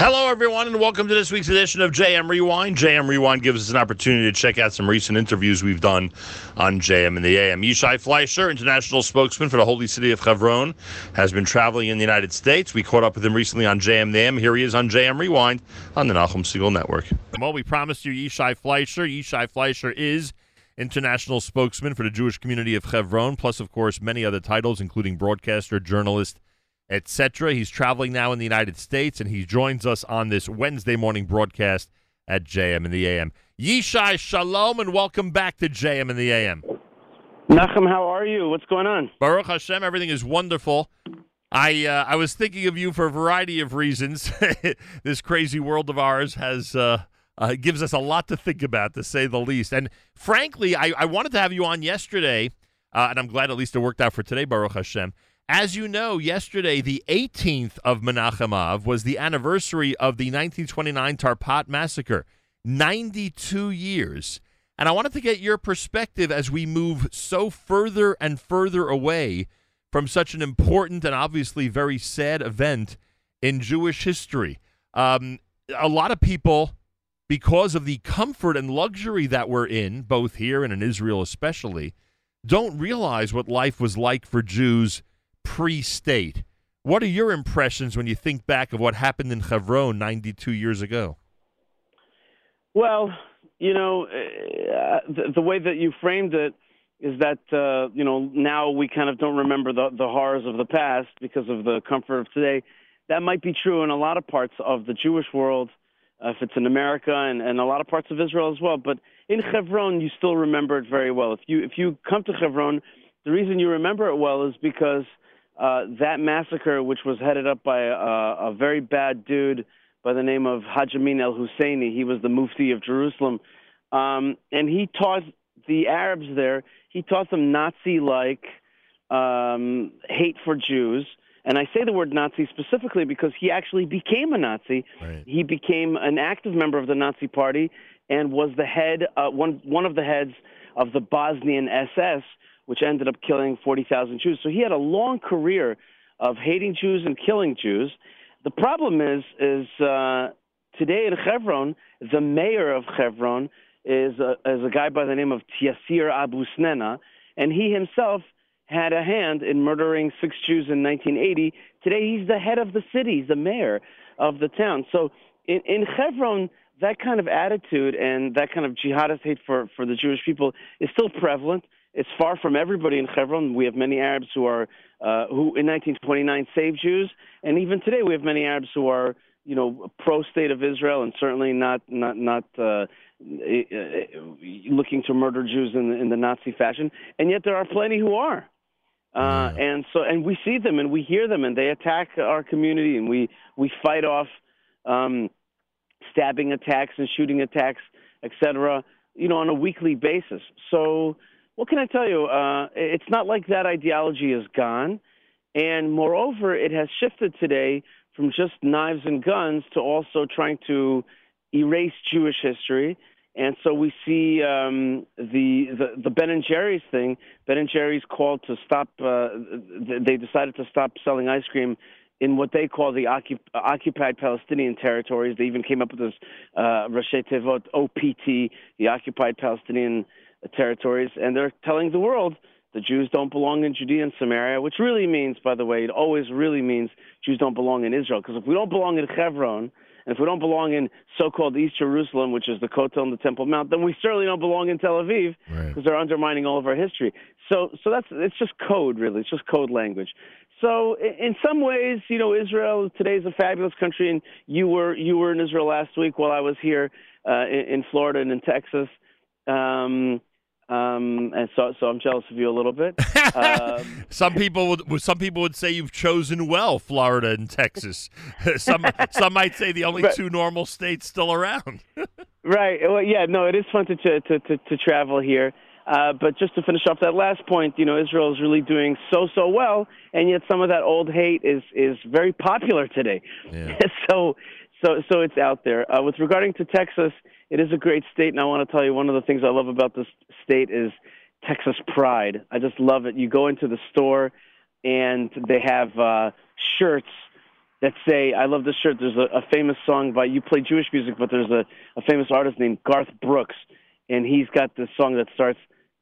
Hello, everyone, and welcome to this week's edition of JM Rewind. JM Rewind gives us an opportunity to check out some recent interviews we've done on JM and the AM. Yishai Fleisher, international spokesman for the holy city of Hebron, has been traveling in the United States. We caught up with him recently on JM the AM. Here he is on JM Rewind on the Nachum Segal Network. Well, we promised you Yishai Fleisher. Yishai Fleisher is international spokesman for the Jewish community of Hebron, plus, of course, many other titles, including broadcaster, journalist, etc. He's traveling now in the United States, and he joins us on this Wednesday morning broadcast at JM in the AM. Yishai Shalom, and welcome back to JM in the AM. Nachum, how are you? What's going on? Baruch Hashem, everything is wonderful. I uh, I was thinking of you for a variety of reasons. this crazy world of ours has uh, uh, gives us a lot to think about, to say the least. And frankly, I, I wanted to have you on yesterday, uh, and I'm glad at least it worked out for today, Baruch Hashem. As you know, yesterday, the 18th of Menachem Av, was the anniversary of the 1929 Tarpat massacre. 92 years. And I wanted to get your perspective as we move so further and further away from such an important and obviously very sad event in Jewish history. Um, a lot of people, because of the comfort and luxury that we're in, both here and in Israel especially, don't realize what life was like for Jews pre state. What are your impressions when you think back of what happened in Hebron 92 years ago? Well, you know, uh, the, the, way that you framed it is that, uh, you know, now we kind of don't remember the, the horrors of the past because of the comfort of today. That might be true in a lot of parts of the Jewish world, uh, if it's in America and, and a lot of parts of Israel as well. But in Hebron, you still remember it very well. If you if you come to Hebron, the reason you remember it well is because – uh, that massacre, which was headed up by a, a very bad dude by the name of Haj Amin al Husseini. He was the Mufti of Jerusalem. Um, and he taught the Arabs there, he taught them Nazi like um, hate for Jews. And I say the word Nazi specifically because he actually became a Nazi. Right. He became an active member of the Nazi Party and was the head, uh, one, one of the heads of the Bosnian SS, which ended up killing 40,000 Jews. So he had a long career of hating Jews and killing Jews. The problem is, is uh, today in Hebron, the mayor of Hebron is a, is a guy by the name of Tiasir Abu Snena, and he himself had a hand in murdering six Jews in 1980. Today he's the head of the city, he's the mayor of the town. So in, in Hebron, that kind of attitude and that kind of jihadist hate for, for the Jewish people is still prevalent. It's far from everybody in Hebron. We have many Arabs who are uh, who in 1929 saved Jews, and even today we have many Arabs who are you know pro state of Israel and certainly not not not uh, looking to murder Jews in the, in the Nazi fashion. And yet there are plenty who are. Uh, and so, and we see them and we hear them, and they attack our community, and we we fight off um, stabbing attacks and shooting attacks, etc. You know, on a weekly basis. So what can I tell you? Uh, it's not like that ideology is gone. And moreover, it has shifted today from just knives and guns to also trying to erase Jewish history. And so we see um, the, the the Ben and Jerry's thing. Ben and Jerry's called to stop. Uh, they decided to stop selling ice cream in what they call the occupied Palestinian territories. They even came up with this uh, Rashi Tevot OPT, the occupied Palestinian territories, and they're telling the world the Jews don't belong in Judea and Samaria, which really means, by the way, it always really means Jews don't belong in Israel. Because if we don't belong in Hebron, and if we don't belong in so-called East Jerusalem, which is the Kotel and the Temple Mount, then we certainly don't belong in Tel Aviv because right. they're undermining all of our history. So, so that's it's just code, really. It's just code language. So, in some ways, you know, Israel today is a fabulous country, and you were you were in Israel last week while I was here uh, in, in Florida and in Texas. Um, um, and so, so I'm jealous of you a little bit. Um, some people would, some people would say you've chosen well, Florida and Texas. some, some might say the only right. two normal states still around. right. Well, yeah. No, it is fun to to to, to travel here. Uh, but just to finish off that last point, you know, Israel is really doing so so well, and yet some of that old hate is is very popular today. Yeah. so so so it's out there. Uh, with regarding to Texas, it is a great state, and I want to tell you one of the things I love about this state is Texas pride. I just love it. You go into the store, and they have uh, shirts that say, "I love this shirt." There's a, a famous song by you play Jewish music, but there's a, a famous artist named Garth Brooks, and he's got this song that starts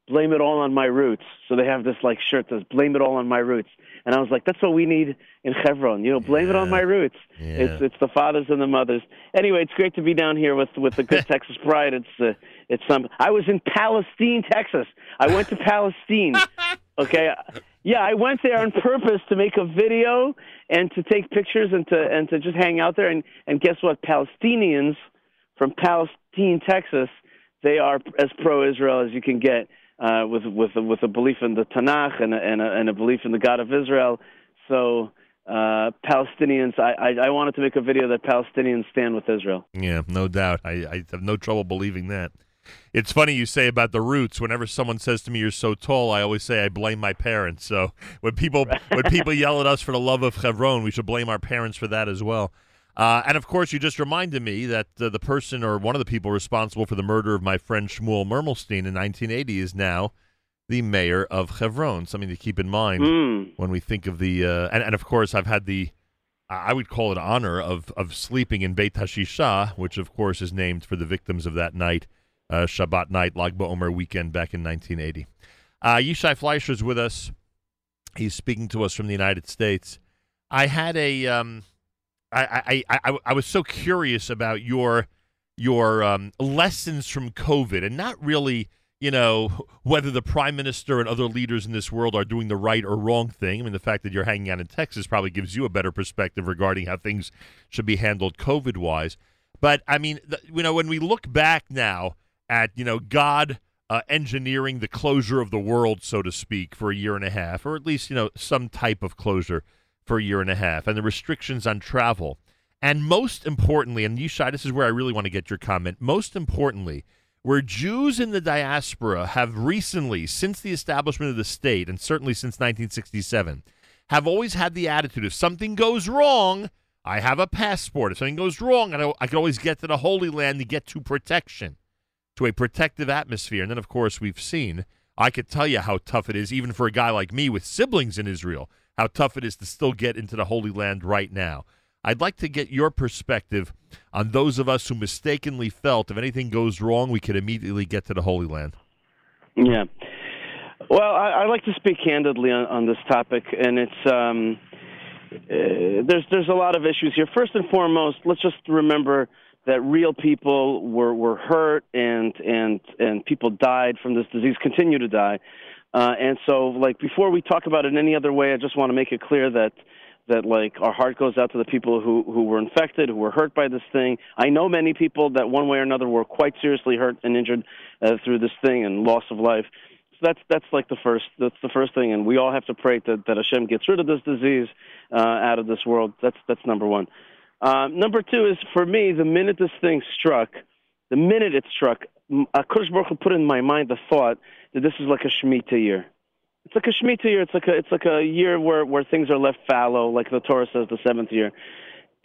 blame it all on my roots. So they have this like shirt that says blame it all on my roots. And I was like, that's what we need in Chevron. You know, blame yeah. it on my roots. Yeah. It's it's the fathers and the mothers. Anyway, it's great to be down here with with the good Texas pride. It's uh, it's some. I was in Palestine, Texas. I went to Palestine. Okay, yeah, I went there on purpose to make a video and to take pictures and to and to just hang out there. And and guess what? Palestinians from Palestine, Texas, they are as pro-Israel as you can get uh, with with with a belief in the Tanakh and a, and a, and a belief in the God of Israel. So uh, Palestinians, I, I, I wanted to make a video that Palestinians stand with Israel. Yeah, no doubt. I, I have no trouble believing that. It's funny you say about the roots. Whenever someone says to me, "You're so tall," I always say I blame my parents. So when people when people yell at us for the love of Hebron, we should blame our parents for that as well. Uh, and of course, you just reminded me that uh, the person or one of the people responsible for the murder of my friend Shmuel Mermelstein in 1980 is now the mayor of Hebron. Something to keep in mind mm. when we think of the. Uh, and, and, of course, I've had the, I would call it honor of of sleeping in Beit Hashisha, which of course is named for the victims of that night, uh, Shabbat night, Lag BaOmer weekend back in 1980. Uh, Yishai Fleisher is with us. He's speaking to us from the United States. I had a. Um, I, I, I, I was so curious about your your um, lessons from COVID, and not really, you know, whether the prime minister and other leaders in this world are doing the right or wrong thing. I mean, the fact that you're hanging out in Texas probably gives you a better perspective regarding how things should be handled COVID wise. But I mean, you know, when we look back now at you know God uh, engineering the closure of the world, so to speak, for a year and a half, or at least you know some type of closure for a year and a half and the restrictions on travel. And most importantly, and Yishai, this is where I really want to get your comment. Most importantly, where Jews in the diaspora have recently, since the establishment of the state, and certainly since 1967, have always had the attitude if something goes wrong, I have a passport. If something goes wrong, I, I can always get to the Holy Land to get to protection, to a protective atmosphere. And then, of course, we've seen, I could tell you how tough it is, even for a guy like me with siblings in Israel, how tough it is to still get into the Holy Land right now. I'd like to get your perspective on those of us who mistakenly felt if anything goes wrong, we could immediately get to the Holy Land. Yeah. Well, I, I like to speak candidly on, on this topic, and it's um, uh, there's there's a lot of issues here. First and foremost, let's just remember that real people were were hurt and and and people died from this disease, continue to die. Uh, and so, like before we talk about it in any other way, I just want to make it clear that that like our heart goes out to the people who who were infected, who were hurt by this thing. I know many people that one way or another were quite seriously hurt and injured uh, through this thing and loss of life. So that's that's like the first that's the first thing, and we all have to pray that that Hashem gets rid of this disease uh, out of this world. That's that's number one. Uh, number two is for me, the minute this thing struck, the minute it struck, Akush uh, Baruch put in my mind the thought that this is like a Shemitah year. It's like a Shemitah year. It's like a it's like a year where where things are left fallow, like the Torah says, the seventh year.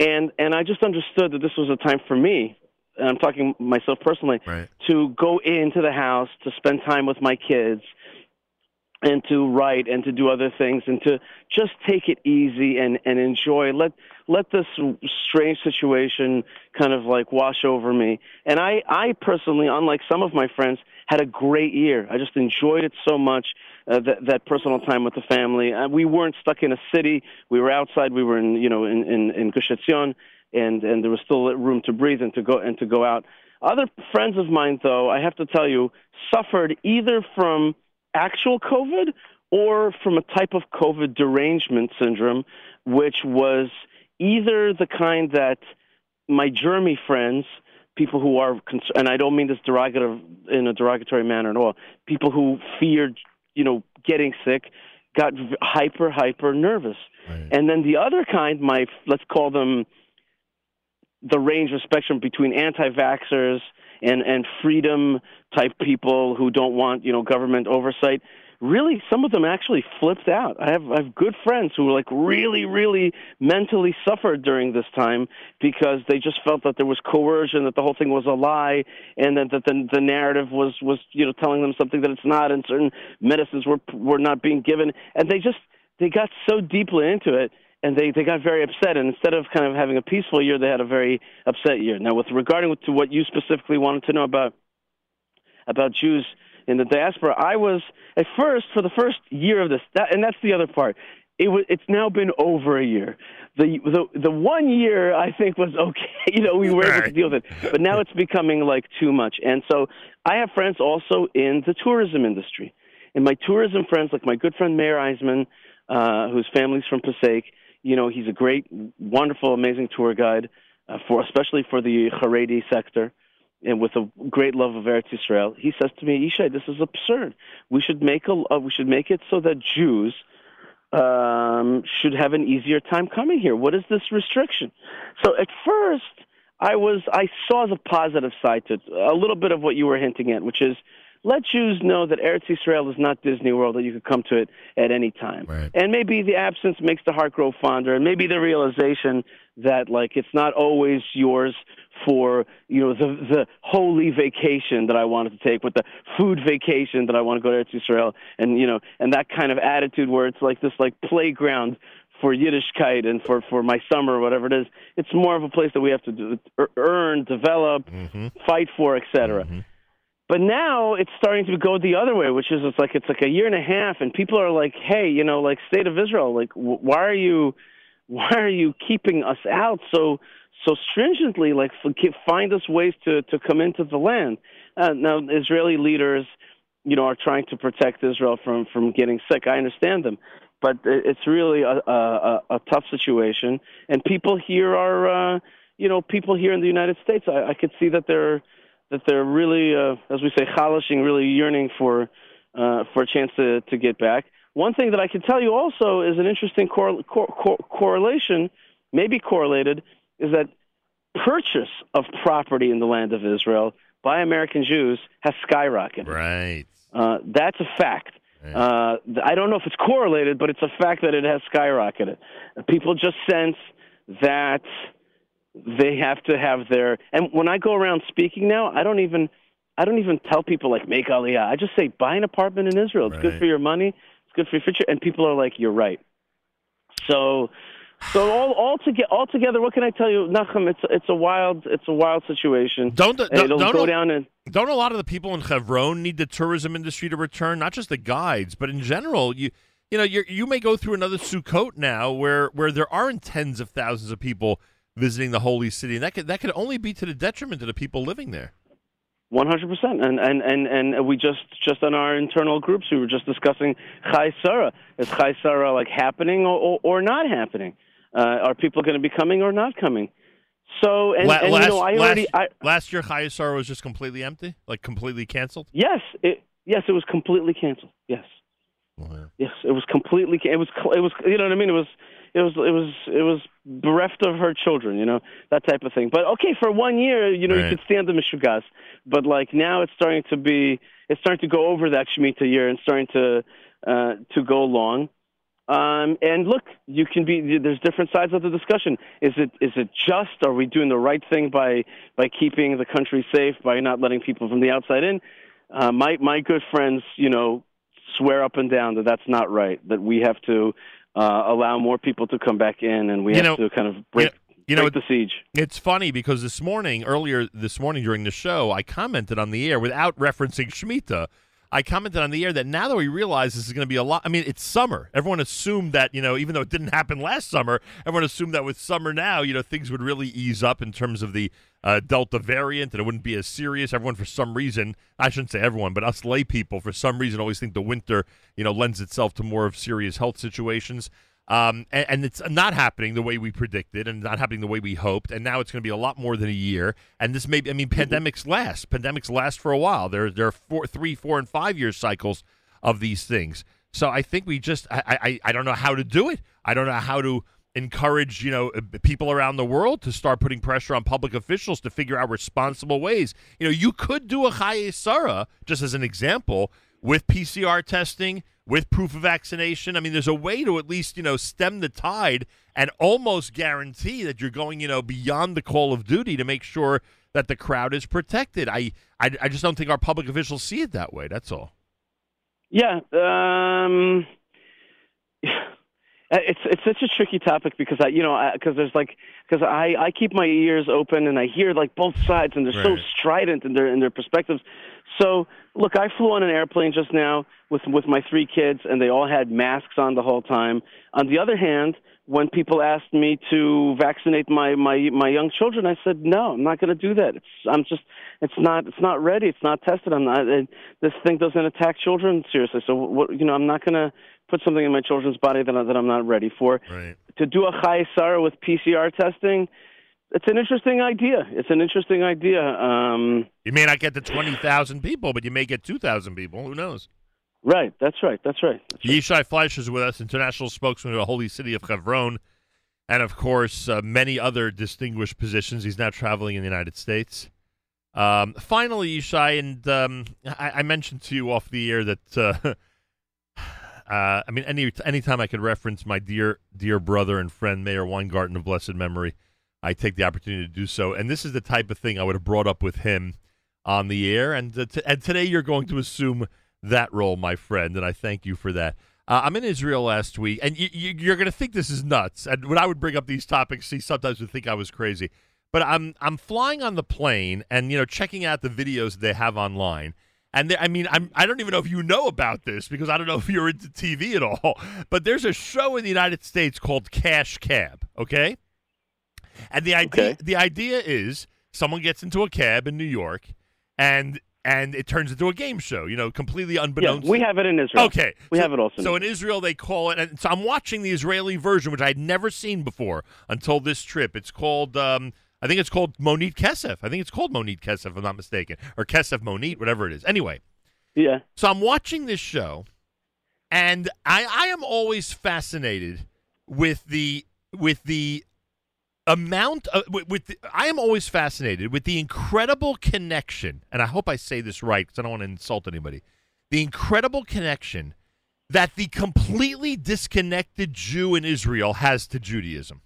And and I just understood that this was a time for me. And I'm talking myself personally right. to go into the house to spend time with my kids and to write and to do other things and to just take it easy and and enjoy. Let let this strange situation kind of like wash over me. And i i personally unlike some of my friends had a great year. I just enjoyed it so much uh, that that personal time with the family. Uh, we weren't stuck in a city. We were outside. We were in you know in in, in Gush Etzion, and and there was still room to breathe and to go and to go out. Other friends of mine though i have to tell you suffered either from actual COVID or from a type of COVID derangement syndrome, which was either the kind that my germy friends, people who are, and I don't mean this derogatory in a derogatory manner at all, people who feared, you know, getting sick, got hyper, hyper nervous. Right. And then the other kind, my let's call them the range of spectrum between anti-vaxxers and and freedom type people who don't want you know government oversight really some of them actually flipped out i have i have good friends who were like really really mentally suffered during this time because they just felt that there was coercion that the whole thing was a lie and that, that the the narrative was was you know telling them something that it's not and certain medicines were were not being given and they just they got so deeply into it and they they got very upset. And instead of kind of having a peaceful year, they had a very upset year. Now, with regarding to what you specifically wanted to know about about Jews in the diaspora, I was at first for the first year of this, that, and that's the other part. It was. It's now been over a year. The the the one year I think was okay. You know, we were able to deal with it, but now it's becoming like too much. And so I have friends also in the tourism industry, and my tourism friends, like my good friend Meir Eisman, uh, whose family's from Passaic. You know, he's a great, wonderful, amazing tour guide uh, for especially for the Haredi sector and with a great love of Eretz Israel, he says to me, Ishay, this is absurd. We should make a uh, we should make it so that Jews um, should have an easier time coming here. What is this restriction? So at first, I was I saw the positive side to a little bit of what you were hinting at, which is let Jews know that Eretz Israel is not Disney World, that you could come to it at any time. Right. And maybe the absence makes the heart grow fonder, and maybe the realization that like it's not always yours for you know the the holy vacation that I wanted to take with the food vacation that I want to go to Eretz Israel and you know and that kind of attitude where it's like this like playground for Yiddishkeit and for for my summer or whatever it is. It's more of a place that we have to do, earn, develop, Mm-hmm. fight for, etc. But now it's starting to go the other way, which is it's like it's like a year and a half, and people are like, "Hey, you know, like state of Israel, like wh- why are you, why are you keeping us out so so stringently? Like find us ways to to come into the land." Uh, now, Israeli leaders, you know, are trying to protect Israel from from getting sick. I understand them, but it's really a a, a, a tough situation, and people here are, uh, you know, people here in the United States. I, I could see that they're that they're really, uh, as we say, chalishing, really yearning for uh, for a chance to to get back. One thing that I can tell you also is an interesting cor- cor- cor- correlation, maybe correlated, is that purchase of property in the land of Israel by American Jews has skyrocketed. Right. Uh, that's a fact. Uh, I don't know if it's correlated, but it's a fact that it has skyrocketed. People just sense that they have to have their. And when I go around speaking now, I don't even, I don't even tell people like make aliyah. I just say buy an apartment in Israel. It's good for your money. It's good for your future. And people are like, you're right. So, so all all together, all together, what can I tell you, Nachum? It's it's a wild, it's a wild situation. Don't the- it'll don't- go don't- down and. Don't a lot of the people in Chevron need the tourism industry to return? Not just the guides, but in general, you you know, you you may go through another Sukkot now where where there aren't tens of thousands of people visiting the holy city, and that could that could only be to the detriment of the people living there. One hundred percent, and and and and we just just on our internal groups we were just discussing Chai Sarah. Is Chai Sarah like happening or or, or not happening? Uh, are people going to be coming or not coming? So and, La- and last, you know I already last, I, last year, Chayesar was just completely empty, like completely canceled. yes it yes it was completely canceled. Yes Wow. yes it was completely it was it was you know what I mean it was it was it was it was bereft of her children you know that type of thing. But okay for one year you know Right. you could stand the mishugas, but like now it's starting to be it's starting to go over that shemitah year and starting to uh, to go long. Um, and look, you can be. There's different sides of the discussion. Is it is it just? Are we doing the right thing by by keeping the country safe by not letting people from the outside in? Uh, my my good friends, you know, swear up and down that that's not right. That we have to uh, allow more people to come back in, and we You have know- to kind of break You know, break the siege. It's funny because this morning, earlier this morning during the show, I commented on the air without referencing Shemitah. I commented on the air that now that we realize this is going to be a lot. I mean, it's summer. Everyone assumed that you know, even though it didn't happen last summer, everyone assumed that with summer now, you know, things would really ease up in terms of the uh, Delta variant, and it wouldn't be as serious. Everyone, for some reason, I shouldn't say everyone, but us lay people, for some reason, always think the winter, you know, lends itself to more of serious health situations. Um, and, and it's not happening the way we predicted and not happening the way we hoped. And now it's going to be a lot more than a year. And this may be, I mean, pandemics last. Pandemics last for a while. There, there are four, three, four, and five year cycles of these things. So I think we just, I, I, I don't know how to do it. I don't know how to encourage, you know, uh, people around the world to start putting pressure on public officials to figure out responsible ways. You know, you could do a Chaye Sarah, just as an example, with PCR testing, with proof of vaccination. I mean, there's a way to at least, you know, stem the tide and almost guarantee that you're going, you know, beyond the call of duty to make sure that the crowd is protected. I, I, I just don't think our public officials see it that way. That's all. Yeah. Um, Uh, it's it's such a tricky topic because I you know because there's like because I I keep my ears open and I hear like both sides and they're so strident in their in their perspectives. So look, I flew on an airplane just now with with my three kids and they all had masks on the whole time. On the other hand, when people asked me to vaccinate my my my young children, I said no, I'm not going to do that. It's I'm just it's not it's not ready. It's not tested. I'm not. It, this thing doesn't attack children seriously. So what you know, I'm not going to put something in my children's body that, I, that I'm not ready for. Right. To do a Chayesara with PCR testing, it's an interesting idea. It's an interesting idea. Um, You may not get the 20,000 people, but you may get 2,000 people. Who knows? right. That's right. That's right. That's right. Yishai Fleisher is with us, international spokesman of the holy city of Hebron, and of course, uh, many other distinguished positions. He's now traveling in the United States. Um, finally, Yishai, and um, I, I mentioned to you off the air that uh, uh, I mean, any anytime I could reference my dear dear brother and friend Meir Weingarten of blessed memory, I take the opportunity to do so. And this is the type of thing I would have brought up with him on the air. And uh, t- and today you're going to assume that role, my friend, and I thank you for that. Uh, I'm in Israel last week, and you, you, you're going to think this is nuts. And when I would bring up these topics, he sometimes would think I was crazy. But I'm I'm flying on the plane, and you know, checking out the videos they have online. And I mean, I'm, I don't even know if you know about this because I don't know if you're into TV at all. But there's a show in the United States called Cash Cab. Okay, and the idea Okay. the idea is someone gets into a cab in New York, and and it turns into a game show. You know, completely unbeknownst. Yeah, we have it in Israel. Okay, We so- have it also. So in Israel, they call it, and so I'm watching the Israeli version, which I'd never seen before until this trip. It's called, um, I think it's called Monit Kesef. I think it's called Monit Kesef, if I'm not mistaken, or Kesef Monit, whatever it is. Anyway, yeah. so I'm watching this show, and I, I am always fascinated with the with the amount of with, with the, I am always fascinated with the incredible connection, and I hope I say this right because I don't want to insult anybody. The incredible connection that the completely disconnected Jew in Israel has to Judaism.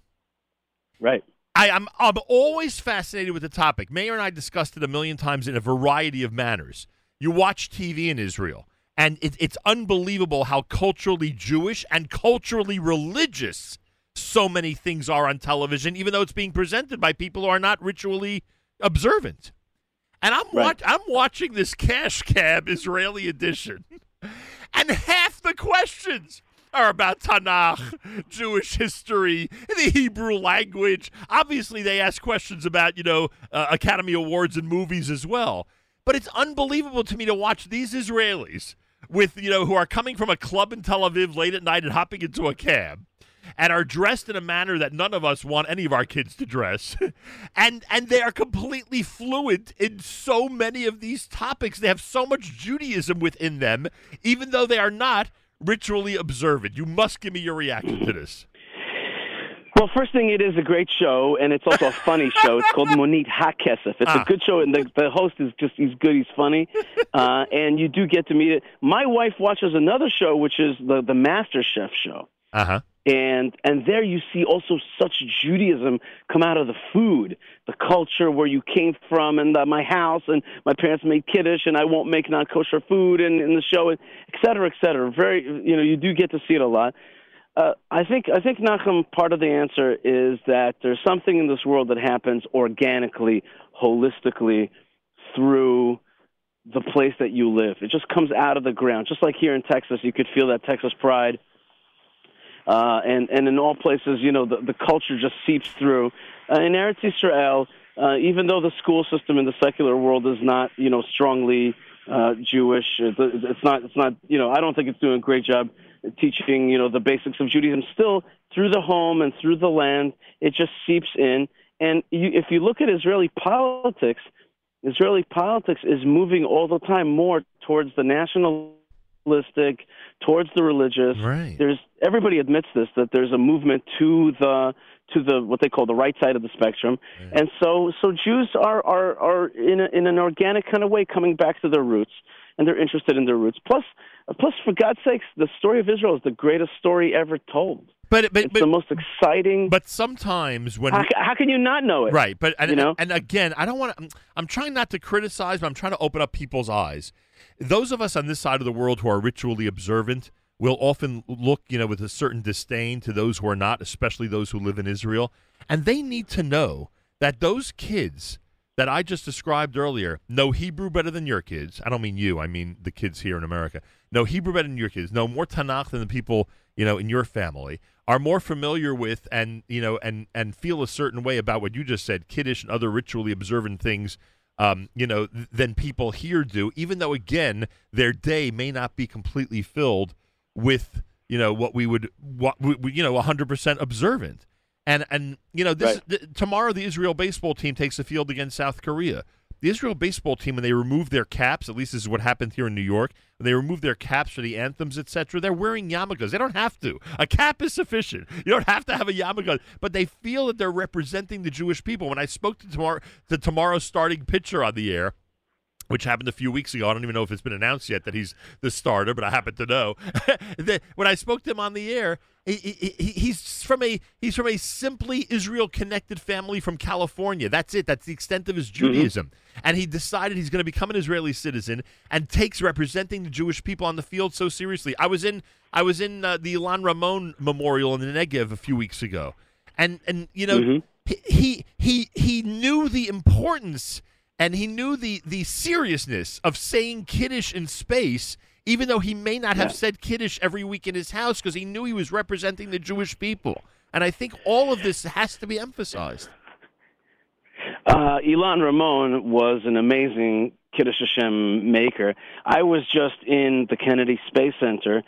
Right. I, I'm I'm always fascinated with the topic. Meir and I discussed it a million times in a variety of manners. You watch TV in Israel, and it, it's unbelievable how culturally Jewish and culturally religious so many things are on television, even though it's being presented by people who are not ritually observant. And I'm Right. watch, I'm watching this Cash Cab Israeli edition, and half the questions are about Tanakh, Jewish history, the Hebrew language. Obviously, they ask questions about you know uh, Academy Awards and movies as well. But it's unbelievable to me to watch these Israelis with you know who are coming from a club in Tel Aviv late at night and hopping into a cab and are dressed in a manner that none of us want any of our kids to dress and and they are completely fluent in so many of these topics they have so much judaism within them even though they are not ritually observant you must give me your reaction to this Well, first thing, it is a great show, and it's also a funny show. It's called Monit HaKesef. It's Ah. a good show, and the, the host is just, he's good, he's funny, uh, and you do get to meet it. My wife watches another show, which is the, the Master Chef show. Uh-huh and and there you see also such Judaism come out of the food, the culture where you came from, and uh, my house, and my parents made kiddush, and I won't make non kosher food, and in the show, and et cetera, et cetera. Very, you know, you do get to see it a lot. Uh, I think I think Nachum. Part of the answer is that there's something in this world that happens organically, holistically, through the place that you live. It just comes out of the ground, just like here in Texas. You could feel that Texas pride uh, and and in all places, you know, the, the culture just seeps through. Uh, in Eretz Israel, uh, even though the school system in the secular world is not, you know, strongly uh, Jewish, it's not, it's not, you know, I don't think it's doing a great job teaching, you know, the basics of Judaism. Still, through the home and through the land, it just seeps in. And you, if you look at Israeli politics, Israeli politics is moving all the time more towards the towards the religious right there's everybody admits this that there's a movement to the to the what they call the right side of the spectrum and so so Jews are are are in a, in an organic kind of way coming back to their roots and they're interested in their roots plus plus for God's sakes the story of Israel is the greatest story ever told but but it's but, the most exciting but sometimes when how, how can you not know it Right, but and, You know? and again, I don't want to. I'm trying not to criticize, but I'm trying to open up people's eyes. Those of us on this side of the world who are ritually observant, will often look, you know, with a certain disdain to those who are not, especially those who live in Israel. And they need to know that those kids that I just described earlier know Hebrew better than your kids. I don't mean you, I mean the kids here in America. Know Hebrew better than your kids. Know more Tanakh than the people, you know, in your family. Are more familiar with and, you know, and and feel a certain way about what you just said, kiddush and other ritually observant things um, you know, th- than people here do, even though, again, their day may not be completely filled with, you know, what we would, what we, you know, 100% observant. And, and you know, this Right. th- tomorrow the Israel baseball team takes the field against South Korea. The Israel baseball team, when they remove their caps, at least this is what happened here in New York, when they remove their caps for the anthems, etc., they're wearing yarmulkes. They don't have to. A cap is sufficient. You don't have to have a yarmulke, but they feel that they're representing the Jewish people. When I spoke to tomorrow, to tomorrow's starting pitcher on the air, which happened a few weeks ago. I don't even know if it's been announced yet that he's the starter, but I happen to know. that when I spoke to him on the air, he, he, he- he's from a he's from a simply Israel connected family from California. That's it. That's the extent of his Judaism. And he decided he's going to become an Israeli citizen and takes representing the Jewish people on the field so seriously. I was in I was in uh, the Ilan Ramon Memorial in the Negev a few weeks ago, and and you know Mhm. he he he he knew the importance and he knew the the seriousness of saying kiddush in space even though he may not have said kiddush every week in his house because he knew he was representing the jewish people. And i think all of this has to be emphasized. Uh, Ilan Ramon was an amazing Kiddush Hashem maker. I was just in the Kennedy Space Center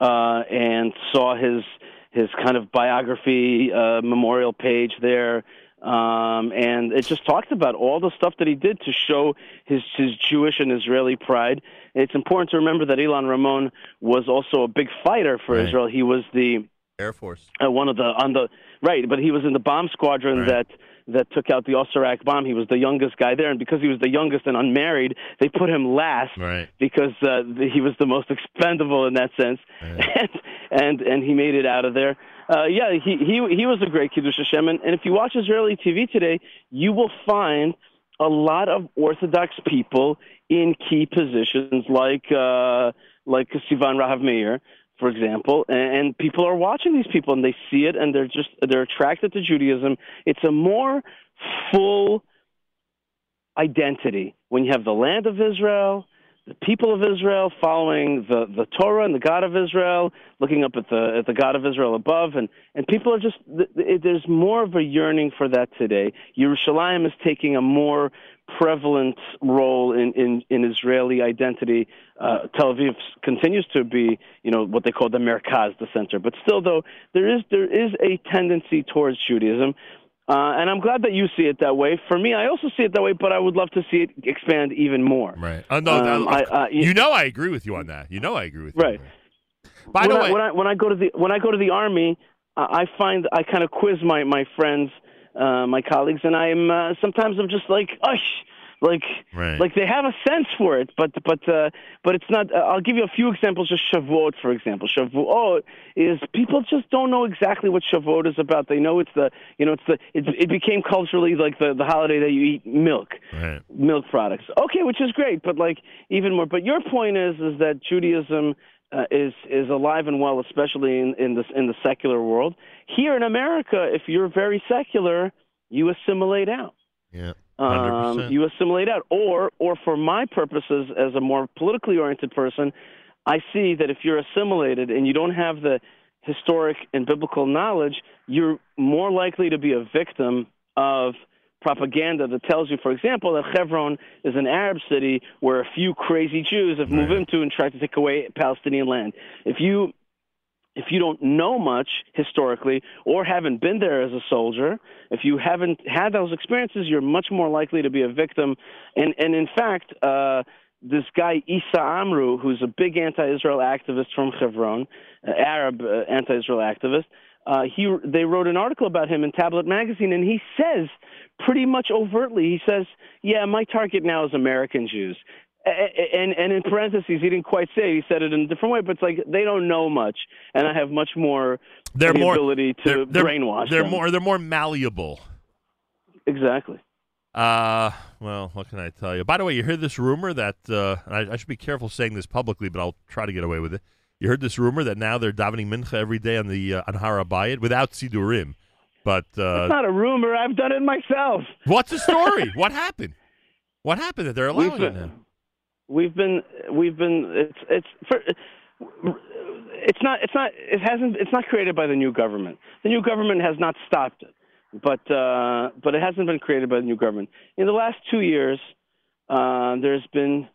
uh, and saw his his kind of biography uh, memorial page there, um, and it just talked about all the stuff that he did to show his his Jewish and Israeli pride. It's important to remember that Ilan Ramon was also a big fighter for Right. Israel. He was the air force uh, one of the on the right, but he was in the bomb squadron Right. that that took out the Osirak bomb. He was the youngest guy there, and because he was the youngest and unmarried, they put him last right because uh, the, he was the most expendable in that sense, Right. and and and he made it out of there. Uh, yeah, he he he was a great kiddush Hashem, and, and if you watch Israeli TV today, you will find a lot of Orthodox people in key positions like uh, like Sivan Rahav Meir, for example, and, and people are watching these people and they see it and they're just they're attracted to Judaism. It's a more full identity when you have the land of Israel, the people of Israel following the, the Torah and the God of Israel, looking up at the at the God of Israel above, and, and people are just th- th- there's more of a yearning for that today. Yerushalayim is taking a more prevalent role in, in, in Israeli identity. Uh, Tel Aviv continues to be, you know, what they call the Merkaz, the center. But still, though, there is there is a tendency towards Judaism. Uh, and I'm glad that you see it that way. For me, I also see it that way, but I would love to see it expand even more. right oh, no, Um, I- uh, you- you know i agree with you on that you know i agree with you Right. by when the I, way when I when I go to the when I go to the army, uh, I find I kind of quiz my my friends, uh, my colleagues, and I'm uh, sometimes I'm just like, ush, like Right. like they have a sense for it, but but uh, but it's not. Uh, I'll give you a few examples. Just Shavuot, for example. Shavuot is people just don't know exactly what Shavuot is about. They know it's the you know it's the it, it became culturally like the the holiday that you eat milk right milk products. Okay, which is great, but like even more. But your point is is that Judaism uh, is is alive and well, especially in in the in the secular world. Here in America, if you're very secular, you assimilate out. yeah Um, you assimilate out, or or for my purposes as a more politically oriented person, I see that if you're assimilated and you don't have the historic and biblical knowledge, you're more likely to be a victim of propaganda that tells you, for example, that Hebron is an Arab city where a few crazy Jews have moved Right. into and tried to take away Palestinian land. If you if you don't know much historically or haven't been there as a soldier, if you haven't had those experiences, you're much more likely to be a victim. And and in fact, uh, this guy Issa Amro, who's a big anti-Israel activist from Hebron, uh, Arab uh, anti-Israel activist, uh, he they wrote an article about him in Tablet magazine, and he says pretty much overtly, he says, "Yeah, my target now is American Jews." And and in parentheses, he didn't quite say it. He said it in a different way, but it's like they don't know much, and I have much more they're the more ability to they're, they're, brainwash they're them. more they're more malleable exactly. Uh, well, what can I tell you? By the way, you heard this rumor that uh, and I, I should be careful saying this publicly, but I'll try to get away with it. You heard this rumor that now they're davening mincha every day on the uh, on Har HaBayit without sidurim. But uh, It's not a rumor. I've done it myself. what's the story? what happened? What happened that they're allowing We've it now? We've been we've been it's it's for, it's not it's not it hasn't it's not created by the new government. The new government has not stopped it, but uh, but it hasn't been created by the new government. In the last two years, uh, there's been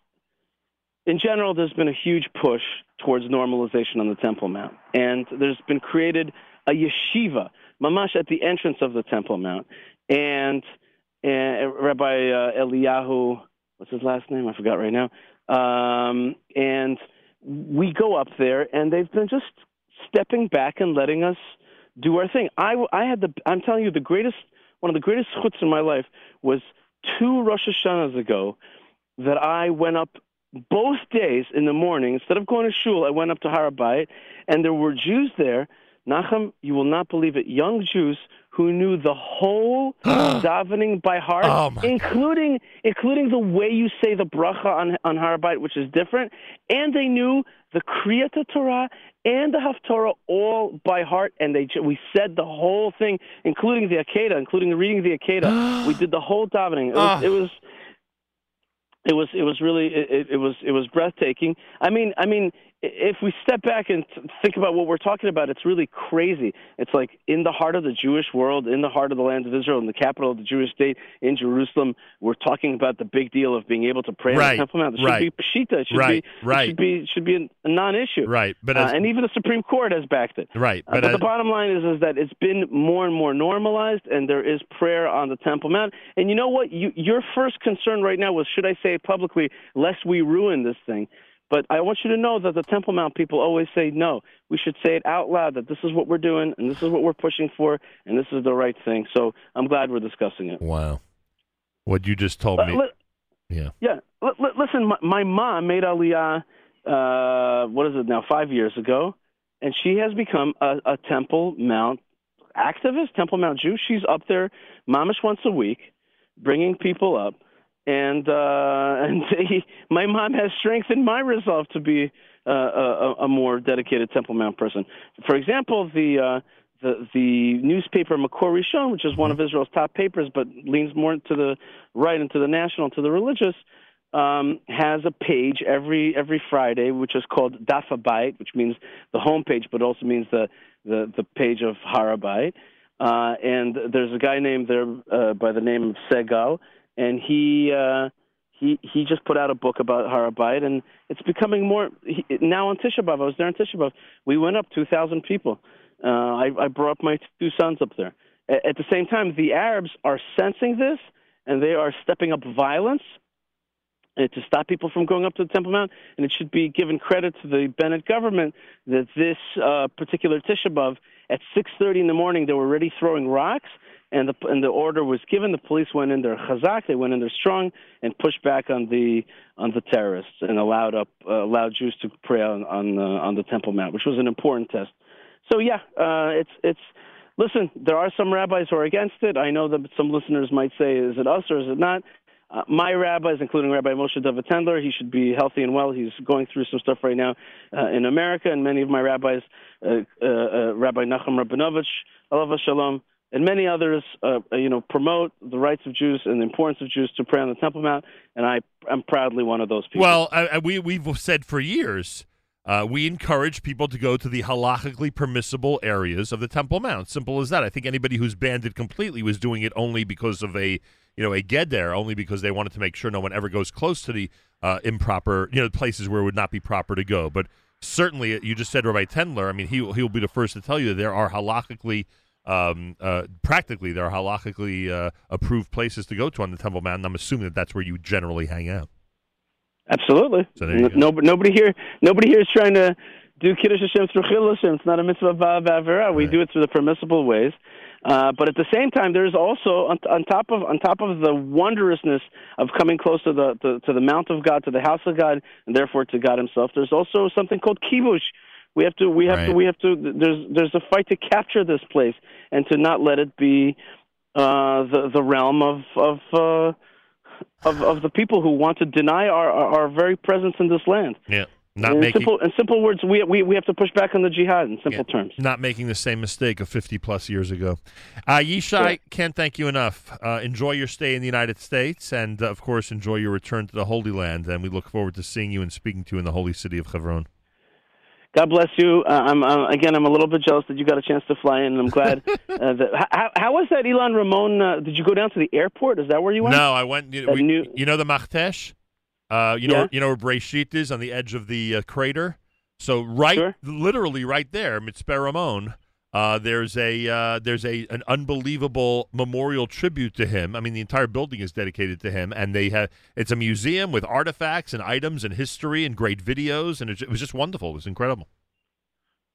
in general there's been a huge push towards normalization on the Temple Mount, and there's been created a yeshiva, mamash at the entrance of the Temple Mount, and, and Rabbi uh, Eliyahu what's his last name? I forgot right now. Um, and we go up there, and they've been just stepping back and letting us do our thing. I, I had the, I'm telling you, the greatest, one of the greatest chutzs in my life was two Rosh Hashanahs ago that I went up both days in the morning. Instead of going to shul, I went up to Har HaBayit, and there were Jews there. Nachum, you will not believe it. Young Jews who knew the whole davening by heart, Oh, my God. including including the way you say the bracha on on Har HaBayit, which is different, and they knew the Kriyat Torah and the Haftorah all by heart, and they we said the whole thing, including the Akedah, including the reading of the Akedah. we did the whole davening. It was, Ah. it was it was it was really it, it- was it was breathtaking. I mean I mean if we step back and think about what we're talking about, it's really crazy. It's like in the heart of the Jewish world, in the heart of the land of Israel, in the capital of the Jewish state, in Jerusalem. We're talking about the big deal of being able to pray on the Temple Mount. It should right. be pshita. It should Right, be right. Should be should be a non-issue. Right, but Uh, and even the Supreme Court has backed it. right, Uh, but, but as, the bottom line is, is that it's been more and more normalized, and there is prayer on the Temple Mount. And you know what? You, your first concern right now was, should I say it publicly, lest we ruin this thing? But I want you to know that the Temple Mount people always say no. We should say it out loud that this is what we're doing, and this is what we're pushing for, and this is the right thing. So I'm glad we're discussing it. wow, what you just told Uh, me, li- yeah, yeah. L- li- listen, my, my mom made Aliyah, uh, what is it now, five years ago, and she has become a, a Temple Mount activist, Temple Mount Jew. She's up there mamish once a week, bringing people up. And uh, and they, my mom has strengthened my resolve to be uh, a, a more dedicated Temple Mount person. For example, the uh, the the newspaper Makor Rishon, which is one of Israel's top papers, but leans more to the right and to the national, to the religious, um, has a page every every Friday, which is called Daf Habayit, which means the home page, but also means the the, the page of Har HaBayit. Uh, and there's a guy named there uh, by the name of Segal, and he uh, he he just put out a book about Har HaBayit, and it's becoming more he, now on Tisha B'av. I was there on Tisha B'av. We went up 2,000 people. Uh, I, I brought my two sons up there. A- At the same time, the Arabs are sensing this, and they are stepping up violence uh, to stop people from going up to the Temple Mount. And it should be given credit to the Bennett government that this uh, particular Tisha B'av, at 6:30 in the morning, they were already throwing rocks, and the and the order was given. The police went in there chazak, they went in there strong, and pushed back on the on the terrorists and allowed up uh, allowed Jews to pray on on, uh, on the Temple Mount, which was an important test. So yeah, uh, it's it's. Listen, there are some rabbis who are against it. I know that some listeners might say, "Is it us or is it not?" Uh, my rabbis, including Rabbi Moshe David Tendler, he should be healthy and well. He's going through some stuff right now uh, in America, and many of my rabbis, uh, uh, uh, Rabbi Nachum Rabinovich, Alav Shalom, and many others, uh, uh, you know, promote the rights of Jews and the importance of Jews to pray on the Temple Mount, and I am proudly one of those people. Well, I, we we've said for years uh, we encourage people to go to the halachically permissible areas of the Temple Mount. Simple as that. I think anybody who's banned it completely was doing it only because of a you know a geder, only because they wanted to make sure no one ever goes close to the uh, improper you know places where it would not be proper to go. But certainly, you just said Rabbi Tendler. I mean, he he'll be the first to tell you that there are halachically. Um, uh, practically, there are halachically uh, approved places to go to on the Temple Mount, and I'm assuming that that's where you generally hang out. Absolutely. So there you N- go. Nobody, here, nobody here is trying to do kiddush Hashem through chil Hashem. It's not a mitzvah ba'avera. We Right. do it through the permissible ways. Uh, but at the same time, there's also on, on top of on top of the wondrousness of coming close to the to, to the mount of God, to the house of God, and therefore to God Himself. There's also something called kibush. We have to we have to we have to. There's there's a fight to capture this place and to not let it be uh, the the realm of of. Uh, of, of the people who want to deny our, our, very presence in this land. Yeah. Not in making simple in simple words, we, we we have to push back on the jihad in simple Yeah. terms. not making the same mistake of 50 plus years ago. Uh, Yishai, can't thank you enough. Uh, enjoy your stay in the United States, and uh, of course, enjoy your return to the Holy Land. And we look forward to seeing you and speaking to you in the holy city of Hebron. God bless you. Uh, I'm uh, again. I'm a little bit jealous that you got a chance to fly in, and I'm glad. uh, that, how, how was that, Ilan Ramon? Uh, did you go down to the airport? Is that where you went? No, I went. You, we- new- you know the Machtesh? Uh, you know, Yeah. you know where Breshit is on the edge of the uh, crater. So right, Sure. literally right there, Mitzpeh Ramon. Uh, there's a uh, there's a an unbelievable memorial tribute to him. I mean, the entire building is dedicated to him, and they have it's a museum with artifacts and items and history and great videos, and it, it was just wonderful. It was incredible.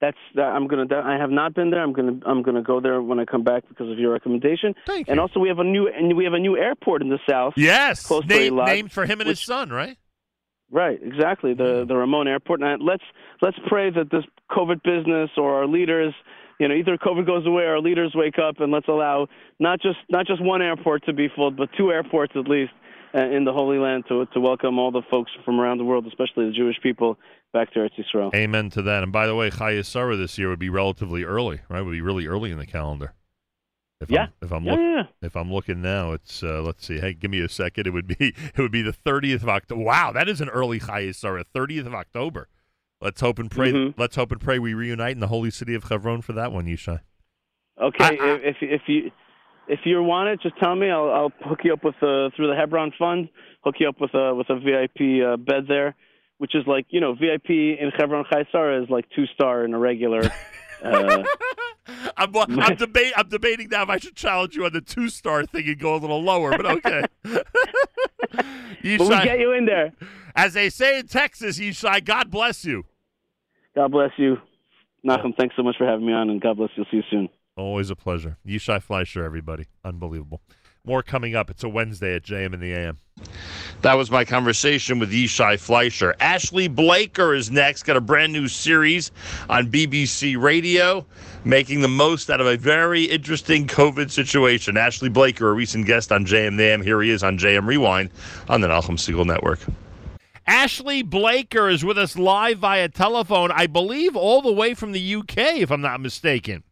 That's. Uh, I'm gonna. I have not been there. I'm gonna. I'm gonna go there when I come back because of your recommendation. Thank you. And also, we have a new. And we have a new airport in the south. yes, Close to named, Eilat, named for him and his son, right? Right, exactly. The the Ramon Airport. Now let's let's pray that this COVID business or our leaders, you know, either COVID goes away or our leaders wake up, and let's allow not just not just one airport to be full, but two airports at least uh, in the Holy Land to to welcome all the folks from around the world, especially the Jewish people, back to Eretz Yisrael. Amen to that. And by the way, Chayei Sarah this year would be relatively early, right? Would be really early in the calendar. If Yeah. I'm, if I'm Yeah, look, yeah, if I'm looking now, it's uh, let's see. Hey, give me a second. It would be it would be the 30th of October. Wow, that is an early Chayei Sarah, 30th of October. Let's hope and pray. Mhm. Let's hope and pray we reunite in the holy city of Hebron for that one, Yishai. Okay, I- I- if if you if you want it, just tell me. I'll I'll hook you up with uh, through the Hebron Fund. Hook you up with a with a VIP uh, bed there, which is like you know VIP in Hebron Chayei Sarah is like two star in a regular. Uh, I'm, I'm, debate, I'm debating now if I should challenge you on the two star thing and go a little lower, but okay. but we get you in there. as they say in Texas, Yishai, God bless you. God bless you, Nachum. Thanks so much for having me on, and God bless you. See you soon. Always a pleasure. Yishai Fleisher, everybody. Unbelievable. More coming up. It's a Wednesday at JM in the AM. That was my conversation with Yishai Fleisher. Ashley Blaker is next. Got a brand new series on BBC Radio, making the most out of a very interesting COVID situation. Ashley Blaker, a recent guest on JM in the AM. Here he is on JM Rewind on the Nachum Segal Network. Ashley Blaker is with us live via telephone, I believe, all the way from the UK, if I'm not mistaken.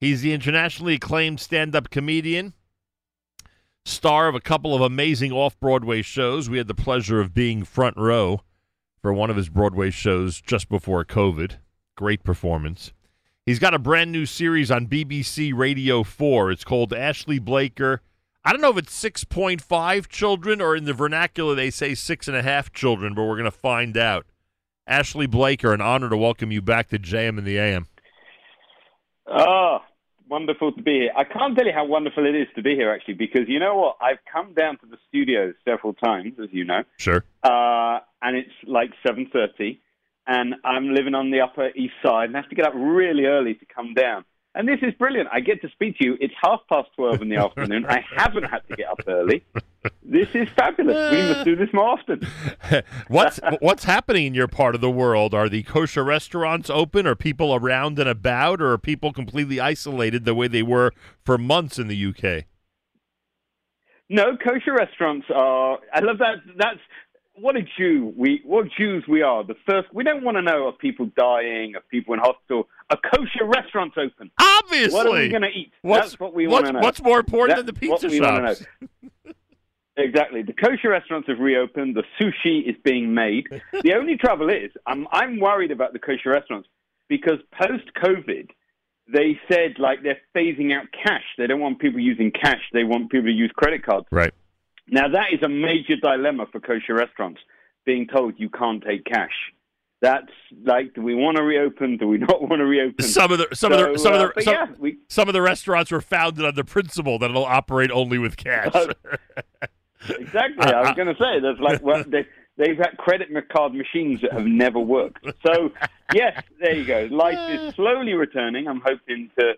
He's the internationally acclaimed stand up comedian, star of a couple of amazing off Broadway shows. We had the pleasure of being front row for one of his Broadway shows just before COVID. Great performance. He's got a brand new series on BBC Radio 4. It's called Ashley Blaker. I don't know if it's 6.5 children or in the vernacular they say six and a half children, but we're going to find out. Ashley Blaker, an honor to welcome you back to JM and the AM. Oh, wonderful to be here. I can't tell you how wonderful it is to be here, actually, because you know what? I've come down to the studio several times, as you know, Sure. uh, and it's like 7.30, and I'm living on the Upper East Side and I have to get up really early to come down. And this is brilliant. I get to speak to you. It's half past 12 in the afternoon. I haven't had to get up early. This is fabulous. We must do this more often. what's what's happening in your part of the world? Are the kosher restaurants open? Are people around and about, or are people completely isolated the way they were for months in the UK? No, kosher restaurants are. I love that. That's what a Jew we. What Jews we are. The first. We don't want to know of people dying, of people in hospital. A kosher restaurant's open. Obviously. What are we going to eat? What's, That's what we want to know. what's more important That's than the pizza what we wanna shops? Exactly. The kosher restaurants have reopened. The sushi is being made. the only trouble is, I'm I'm worried about the kosher restaurants because post COVID, they said like they're phasing out cash. They don't want people using cash. They want people to use credit cards. Right. Now that is a major dilemma for kosher restaurants, being told you can't take cash. That's like, do we want to reopen? Do we not want to reopen? Some of the some of the So, some of uh, the some, yeah, we, some of the restaurants were founded on the principle that it'll operate only with cash. Oh, exactly. I was going to say there's like well, they, they've had credit card machines that have never worked. So yes, there you go. Life is slowly returning. I'm hoping to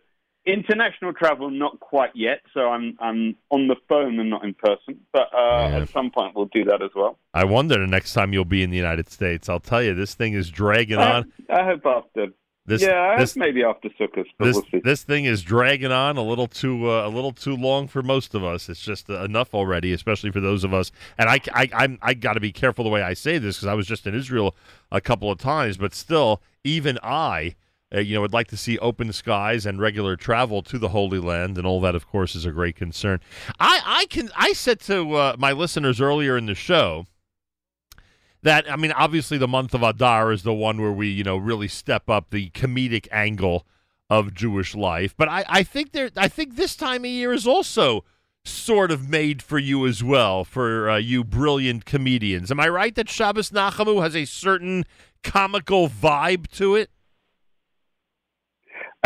international travel, not quite yet. So I'm I'm on the phone and not in person, but uh, at some point we'll do that as well. I wonder the next time you'll be in the United States. I'll tell you, this thing is dragging I, on. I hope after This, yeah, this, maybe after Sukkot, but this, we'll see. this thing is dragging on a little too uh, a little too long for most of us. It's just uh, enough already, especially for those of us. And I I I'm, I got to be careful the way I say this because I was just in Israel a couple of times, but still, even I. Uh, you know, would like to see open skies and regular travel to the Holy Land, and all that, of course, is a great concern. I, I can, I said to uh, my listeners earlier in the show that, I mean, obviously the month of Adar is the one where we, you know, really step up the comedic angle of Jewish life. But I, I think there, I think this time of year is also sort of made for you as well, for uh, you brilliant comedians. Am I right that Shabbos Nachamu has a certain comical vibe to it?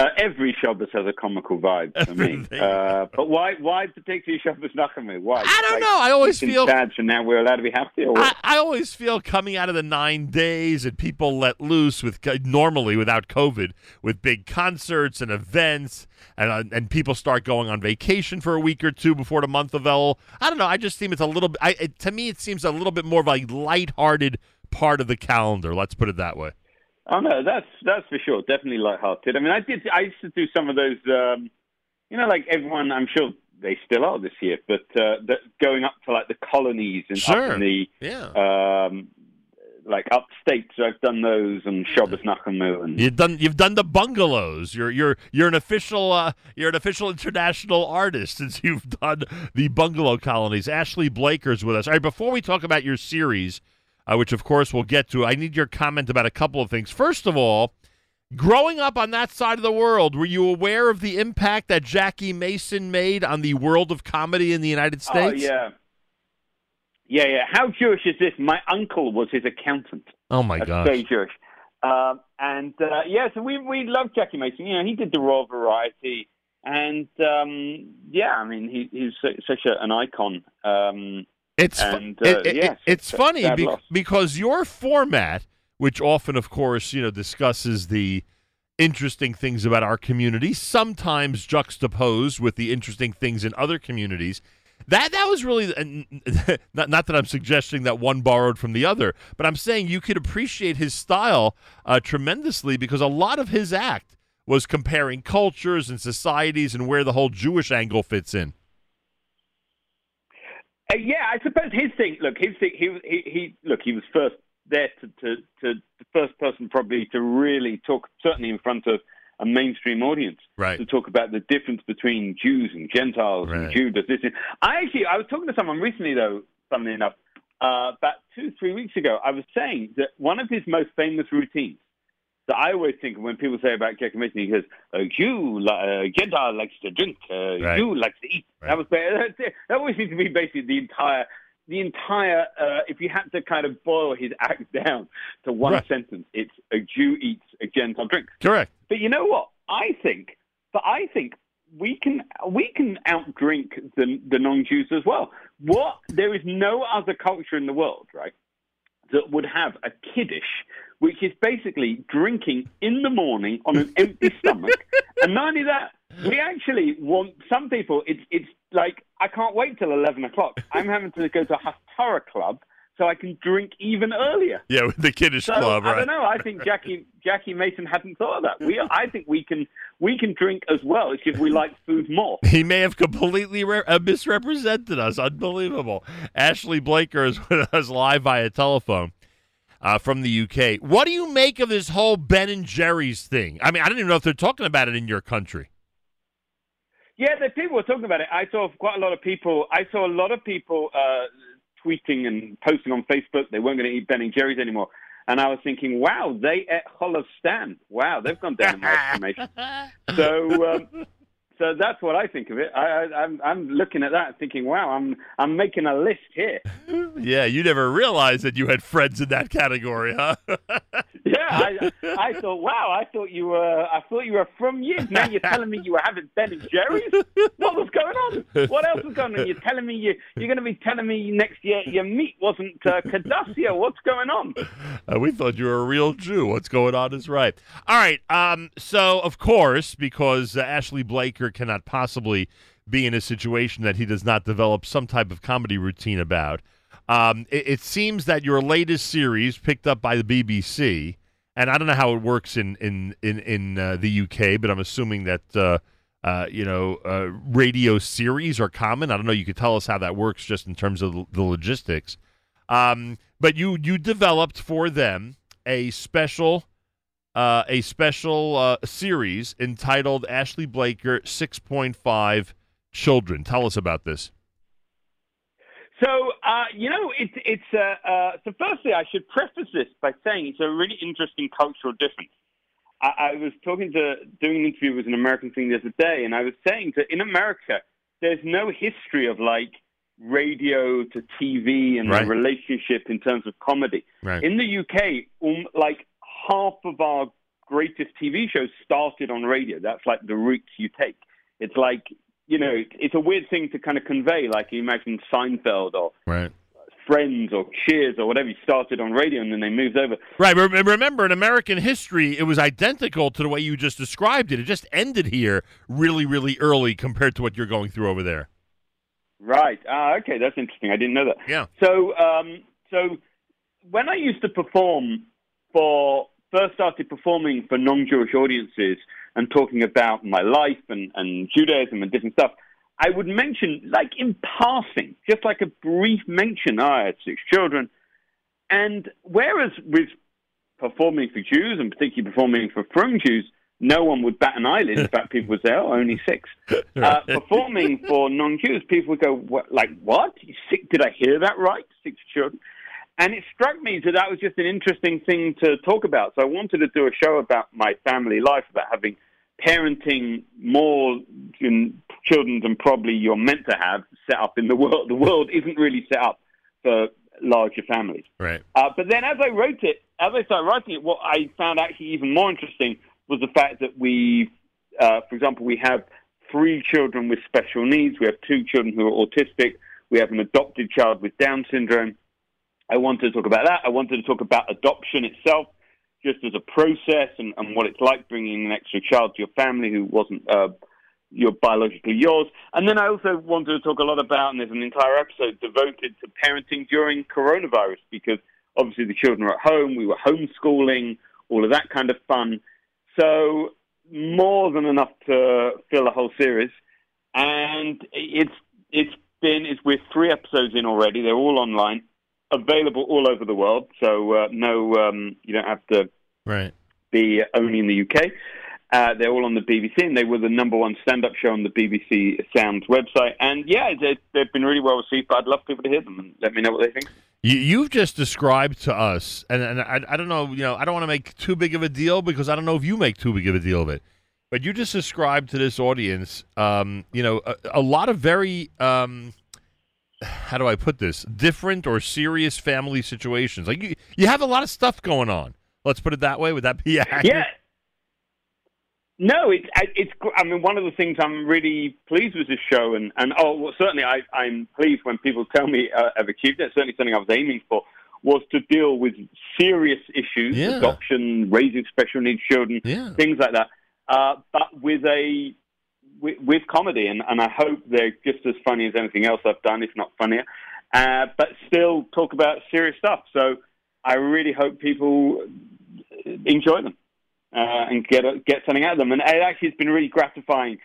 Uh, every Shabbos has a comical vibe for me. Uh, but why why particularly Shabbos Nachamu? Why? I don't Like, know. I always feel sad, so now we're allowed to be happy. I. I always feel coming out of the nine days and people let loose with normally without COVID with big concerts and events and uh, and people start going on vacation for a week or two before the month of El. I don't know. I just seem it's a little. I, it, to me, it seems a little bit more of a lighthearted part of the calendar. Let's put it that way. Oh no, that's that's for sure. Definitely lighthearted. I mean, I did. I used to do some of those. Um, you know, like everyone. I'm sure they still are this year, but uh, that going up to like the colonies and Sure. up in the Yeah. um, like upstate. So I've done those and Shabbos Nachamu and You've done you've done the bungalows. You're you're you're an official uh, you're an official international artist since you've done the bungalow colonies. Ashley Blaker's with us. All right, before we talk about your series, uh, which of course we'll get to, I need your comment about a couple of things. First of all, growing up on that side of the world, were you aware of the impact that Jackie Mason made on the world of comedy in the United States? Oh yeah, yeah, yeah. How Jewish is this? My uncle was his accountant. Oh my god! very Jewish. Um, and uh, yeah, so we we love Jackie Mason. You know, he did the Royal Variety, and um, yeah, I mean, he, he's such a, an icon. Um, It's And, uh, it- it- yes, it's funny be- because your format, which often, of course, you know, discusses the interesting things about our community, sometimes juxtaposed with the interesting things in other communities. That that was really and not not that I'm suggesting that one borrowed from the other, but I'm saying you could appreciate his style uh, tremendously because a lot of his act was comparing cultures and societies and where the whole Jewish angle fits in. Uh, yeah, I suppose his thing. Look, his thing. He he, he look. He was first there to, to to the first person probably to really talk, certainly in front of a mainstream audience, Right. to talk about the difference between Jews and Gentiles Right. and Judas. This, I actually, I was talking to someone recently, though. Funnily enough, uh, about two, three weeks ago, I was saying that one of his most famous routines that I always think when people say about Jackie Mason, he goes, "A Jew, li- uh, Gentile likes to drink, uh, Right. Jew likes to eat." Right. That was that always seems to be basically the entire, the entire. Uh, if you had to kind of boil his act down to one Right. sentence, it's a Jew eats, a Gentile drinks. Correct. But you know what? I think, but I think we can we can outdrink the the non-Jews as well. What there is no other culture in the world, right, that would have a kiddush, which is basically drinking in the morning on an empty stomach, and not only that, we actually want some people. It's it's like I can't wait till eleven o'clock. I'm having to go to a Haftarah club so I can drink even earlier. Yeah, with the kiddush So club, I don't know. I think Jackie Jackie Mason hadn't thought of that. We, I think we can we can drink as well. Just we like food more. He may have completely re- uh, misrepresented us. Unbelievable. Ashley Blaker is with us live via telephone uh, from the UK. What do you make of this whole Ben and Jerry's thing? I mean, I don't even know if they're talking about it in your country. Yeah, the people were talking about it. I saw quite a lot of people. I saw a lot of people uh, tweeting and posting on Facebook they weren't going to eat Ben and Jerry's anymore. And I was thinking, wow, they ate cholov stam. Wow, they've gone down in my estimation. So, um, so that's what I think of it. I, I, I'm, I'm looking at that, thinking, wow, I'm, I'm making a list here. Yeah, you never realized that you had friends in that category, huh? Yeah, I, I thought, wow, I thought you were, I thought you were from years. Now you're telling me you were having Ben and Jerry's. What was going on? What else was going on? You're telling me you, you're going to be telling me next year your meat wasn't uh. What's going on? Uh, we thought you were a real Jew. What's going on is right. All right. Um, so, of course, because uh, Ashley Cannot possibly be in a situation that he does not develop some type of comedy routine about, um, it, it seems that your latest series, picked up by the BBC and I don't know how it works in in in in uh, the UK, but I'm assuming that uh, uh, you know uh, radio series are common. I don't know. You could tell us how that works just in terms of the logistics. Um, but you you developed for them a special uh, a special uh, series entitled Ashley Blaker 6.5 Children. Tell us about this. So, uh, you know, it's it's. Uh, uh, so, firstly, I should preface this by saying it's a really interesting cultural difference. I, I, was talking to doing an interview with an American thing the other day, and I was saying that in America, there's no history of like radio to TV and right. the relationship in terms of comedy. Right. In the UK, um, like half of our greatest TV shows started on radio. That's like the route you take. It's like you know, it's a weird thing to kind of convey. Like you imagine Seinfeld or right. Friends or Cheers or whatever. You started on radio and then they moved over. Right. Remember, in American history, it was identical to the way you just described it. It just ended here really, really early compared to what you're going through over there. Right. Ah, okay, that's interesting. I didn't know that. Yeah. So, um, so when I used to perform for first started performing for non-Jewish audiences and talking about my life and, and Judaism and different stuff, I would mention, like in passing, just like a brief mention, oh, I had six children. And whereas with performing for Jews and particularly performing for frum Jews, no one would bat an eyelid. In fact, people would say, "Oh, only six. Uh, performing for non-Jews, people would go, what, "Like what? Six? Did I hear that right? Six children?" And it struck me that that was just an interesting thing to talk about. So I wanted to do a show about my family life, about having parenting more children than probably you're meant to have set up in the world. The world isn't really set up for larger families. Right. Uh, but then as I wrote it, as I started writing it, what I found actually even more interesting was the fact that we, uh, for example, we have three children with special needs. We have two children who are autistic. We have an adopted child with Down syndrome. I wanted to talk about that. I wanted to talk about adoption itself just as a process and, and what it's like bringing an extra child to your family who wasn't uh, your biologically yours. And then I also wanted to talk a lot about, and there's an entire episode devoted to parenting during coronavirus because obviously the children are at home, we were homeschooling, all of that kind of fun. So more than enough to fill a whole series. And it's it's been it's we're three episodes in already. They're all online available all over the world. So uh, no, um, you don't have to right. be only in the UK. Uh, they're all on the BBC, and they were the number one stand-up show on the BBC Sounds website. And yeah, they, they've been really well received. But I'd love people to hear them and let me know what they think. You, have just described to us, and, and I, I don't know, you know, I don't want to make too big of a deal because I don't know if you make too big of a deal of it. But you just described to this audience, um, you know, a, a lot of very um, how do I put this? Different or serious family situations. Like you, you have a lot of stuff going on. Let's put it that way. Would that be accurate? Yeah. No, it's it's. I mean, one of the things I'm really pleased with this show, and and oh, well, certainly I, I'm pleased when people tell me uh, I've achieved it. Certainly, something I was aiming for was to deal with serious issues, yeah. adoption, raising special needs children, yeah. things like that, uh, but with a with, with comedy, and, and I hope they're just as funny as anything else I've done, if not funnier. Uh, but still talk about serious stuff. So I really hope people enjoy them uh, and get get something out of them. And it actually has been really gratifying.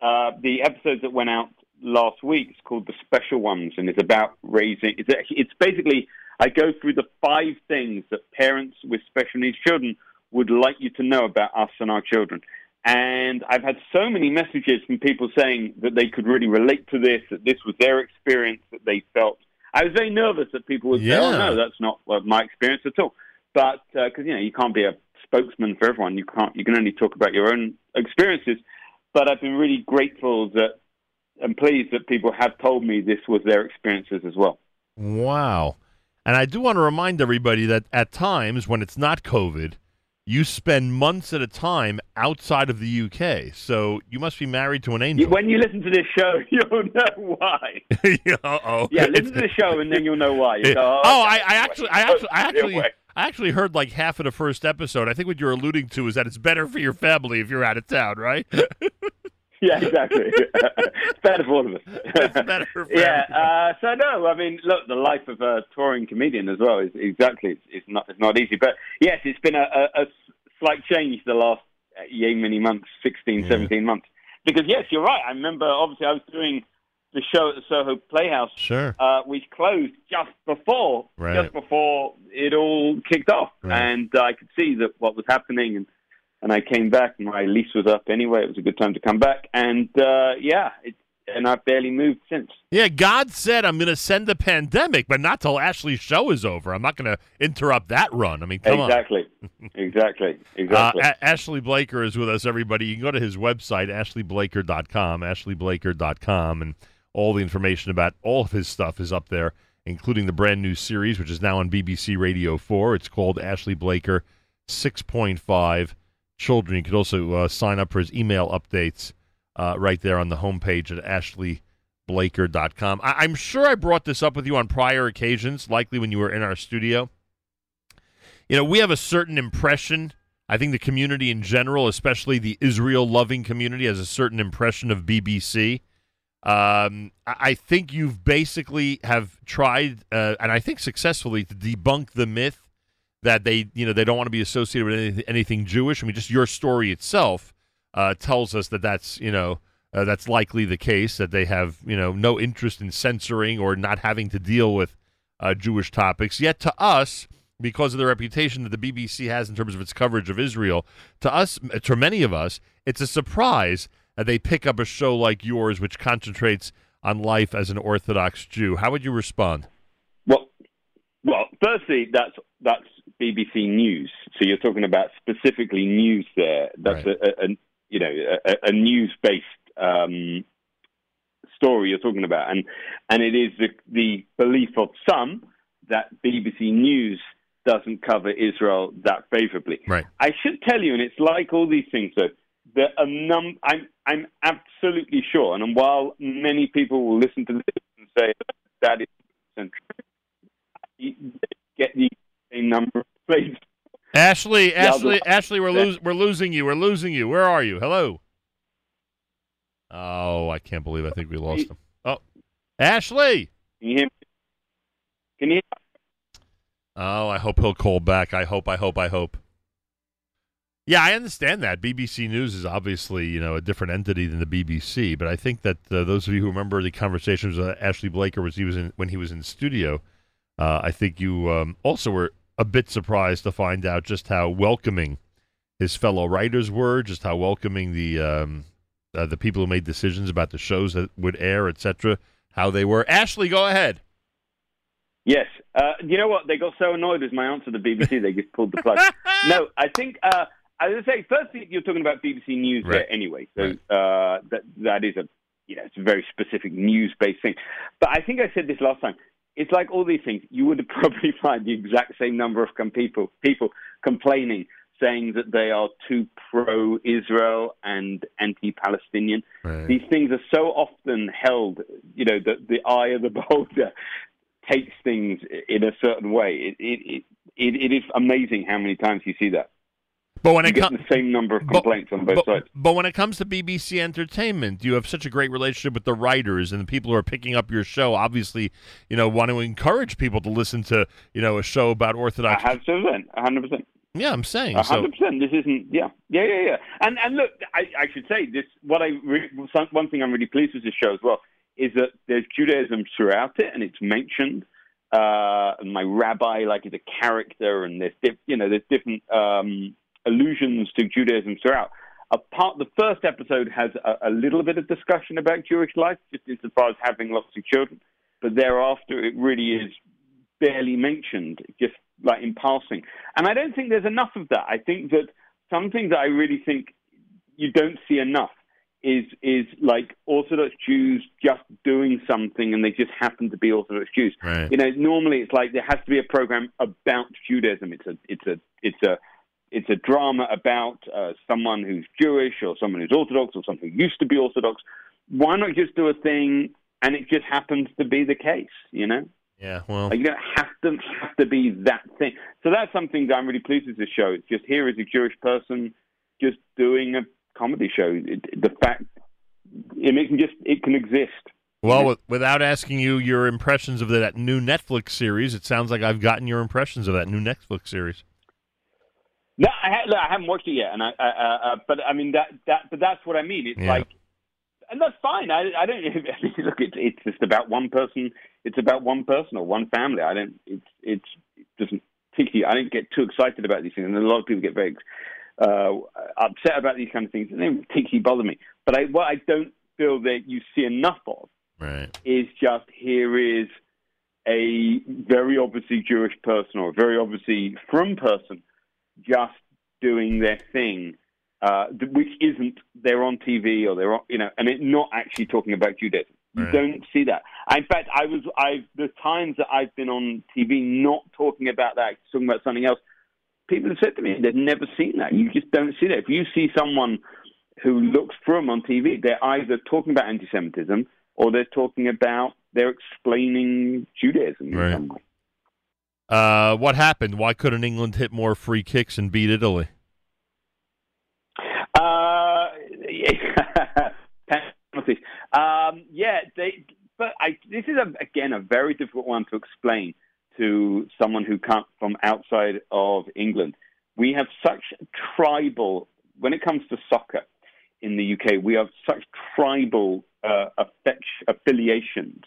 Uh, the episodes that went out last week is called the special ones, and it's about raising. It's, it's basically I go through the five things that parents with special needs children would like you to know about us and our children. And I've had so many messages from people saying that they could really relate to this, that this was their experience, that they felt. I was very nervous that people would yeah. say, "Oh no, that's not my experience at all." But because uh, you know, you can't be a spokesman for everyone. You can't. You can only talk about your own experiences. But I've been really grateful that and pleased that people have told me this was their experiences as well. Wow. And I do want to remind everybody that at times when it's not COVID, you spend months at a time outside of the UK. So you must be married to an angel. When you listen to this show, you'll know why. oh Yeah, listen to the show and then you'll know why. Go, oh, oh I, I, actually, I actually, I actually, I actually heard like half of the first episode. I think what you're alluding to is that it's better for your family if you're out of town, right? yeah, exactly. it's better for all of us. It's better for yeah. Uh, so no, I mean, look, the life of a touring comedian as well is exactly. It's, it's not. It's not easy, but yes, it's been a, a, a slight change the last uh, yay many months, 16, Yeah. 17 months. Because yes, you're right. I remember. Obviously, I was doing the show at the Soho Playhouse Sure. uh, which closed just before Right. just before it all kicked off, Right. and I could see that what was happening, and and I came back, and my lease was up anyway. It was a good time to come back, and uh, yeah, it, and I've barely moved since. Yeah, God said I'm going to send the pandemic, but not till Ashley's show is over. I'm not going to interrupt that run. I mean, come on. exactly, exactly, Uh, exactly. A- Ashley Blaker is with us, everybody. You can go to his website, ashleyblaker.com, ashleyblaker.com, and all the information about all of his stuff is up there, including the brand new series, which is now on BBC Radio 4. It's called Ashley Blaker 6.5 Children. You could also uh, sign up for his email updates uh, right there on the homepage at ashleyblaker.com. I- I'm sure I brought this up with you on prior occasions, likely when you were in our studio you know, we have a certain impression. I think the community in general, especially the Israel loving community, has a certain impression of BBC. Um, I think you've basically have tried, uh, and I think successfully, to debunk the myth that they, you know, they don't want to be associated with anything, anything Jewish. I mean, just your story itself uh, tells us that that's, you know, uh, that's likely the case. That they have, you know, no interest in censoring or not having to deal with uh, Jewish topics. Yet to us, because of the reputation that the BBC has in terms of its coverage of Israel, to us, to many of us, it's a surprise that they pick up a show like yours, which concentrates on life as an Orthodox Jew. How would you respond? Well, well, firstly, that's that's BBC News. So you're talking about specifically news there. That's Right. a, a, you know a, a news based um, story you're talking about, and and it is the the belief of some that BBC News doesn't cover Israel that favorably. Right. I should tell you, and it's like all these things, though. That a num- I'm I'm absolutely sure, and while many people will listen to this and say that is true, get the same number of plays. Ashley, Ashley, Ashley, we're losing, we're losing you. We're losing you. Where are you? Hello. Oh, I can't believe I think we lost him. Oh, Ashley. Can you hear me? Can you Oh, I hope he'll call back. I hope, I hope, I hope. Yeah, I understand that. BBC News is obviously, you know, a different entity than the BBC, but I think that uh, those of you who remember the conversations with Ashley Blaker was he was in when he was in studio, uh, I think you um, also were a bit surprised to find out just how welcoming his fellow writers were, just how welcoming the um, uh, the people who made decisions about the shows that would air, etc., how they were. Ashley, go ahead. Yes. Uh, you know what? They got so annoyed with my answer to the BBC, they just pulled the plug. no, I think uh, I going to say. Firstly, you're talking about BBC News Right. there anyway, so uh, that that is a you know it's a very specific news-based thing. But I think I said this last time. It's like all these things. You would probably find the exact same number of com- people people complaining, saying that they are too pro-Israel and anti-Palestinian. Right. These things are so often held. You know, that the eye of the beholder takes things in a certain way. It it it, it is amazing how many times you see that. But when You it comes the same number of But- complaints on both but, sides. but when it comes to BBC Entertainment, you have such a great relationship with the writers and the people who are picking up your show. Obviously, you know, want to encourage people to listen to you know a show about Orthodox. hundred percent, a hundred percent, yeah, I'm saying hundred percent. This isn't, yeah, yeah, yeah, yeah. And and look, I, I should say this. What I re- one thing I'm really pleased with this show as well is that there's Judaism throughout it, and it's mentioned. Uh, and my rabbi, like, is a character, and there's diff- you know there's different um, allusions to Judaism throughout. A part, the first episode has a, a little bit of discussion about Jewish life, just insofar as having lots of children, but thereafter it really is barely mentioned, just like in passing. And I don't think there's enough of that. I think that something that I really think you don't see enough is is like Orthodox Jews just doing something and they just happen to be Orthodox Jews. Right. You know, normally it's like there has to be a program about Judaism. It's a it's a it's a it's a drama about uh, someone who's Jewish or someone who's Orthodox or someone who used to be Orthodox. Why not just do a thing and it just happens to be the case? You know. Yeah. Well. You don't have to have to be that thing. So that's something that I'm really pleased with this show. It's just here is a Jewish person just doing a comedy show. It, the fact it makes me just it can exist. Well, with, without asking you your impressions of that new Netflix series, it sounds like I've gotten your impressions of that new Netflix series. No, I, ha- look, I haven't watched it yet, and I, I, uh, but I mean that that, but that's what I mean. It's Yeah. like, and that's fine. I, I don't look. It's it's just about one person. It's about one person or one family. I don't. It's it's it doesn't particularly. I don't get too excited about these things, and a lot of people get very uh, upset about these kind of things, and they don't particularly bother me. But I, what I don't feel that you see enough of Right. is just here is a very obviously Jewish person or a very obviously frum person just doing their thing, uh, which isn't they're on TV or they're on, you know, and it not actually talking about Judaism. You Right. don't see that. In fact, I was I the times that I've been on TV not talking about that, talking about something else. People have said to me they've never seen that. You just don't see that. If you see someone who looks frum on TV, they're either talking about anti-Semitism or they're talking about they're explaining Judaism in some way. Uh, what happened? Why couldn't England hit more free kicks and beat Italy? Uh. Um, yeah, they. But I, this is a, again a very difficult one to explain to someone who comes from outside of England. We have such tribal when it comes to soccer in the UK. We have such tribal uh, affiliations.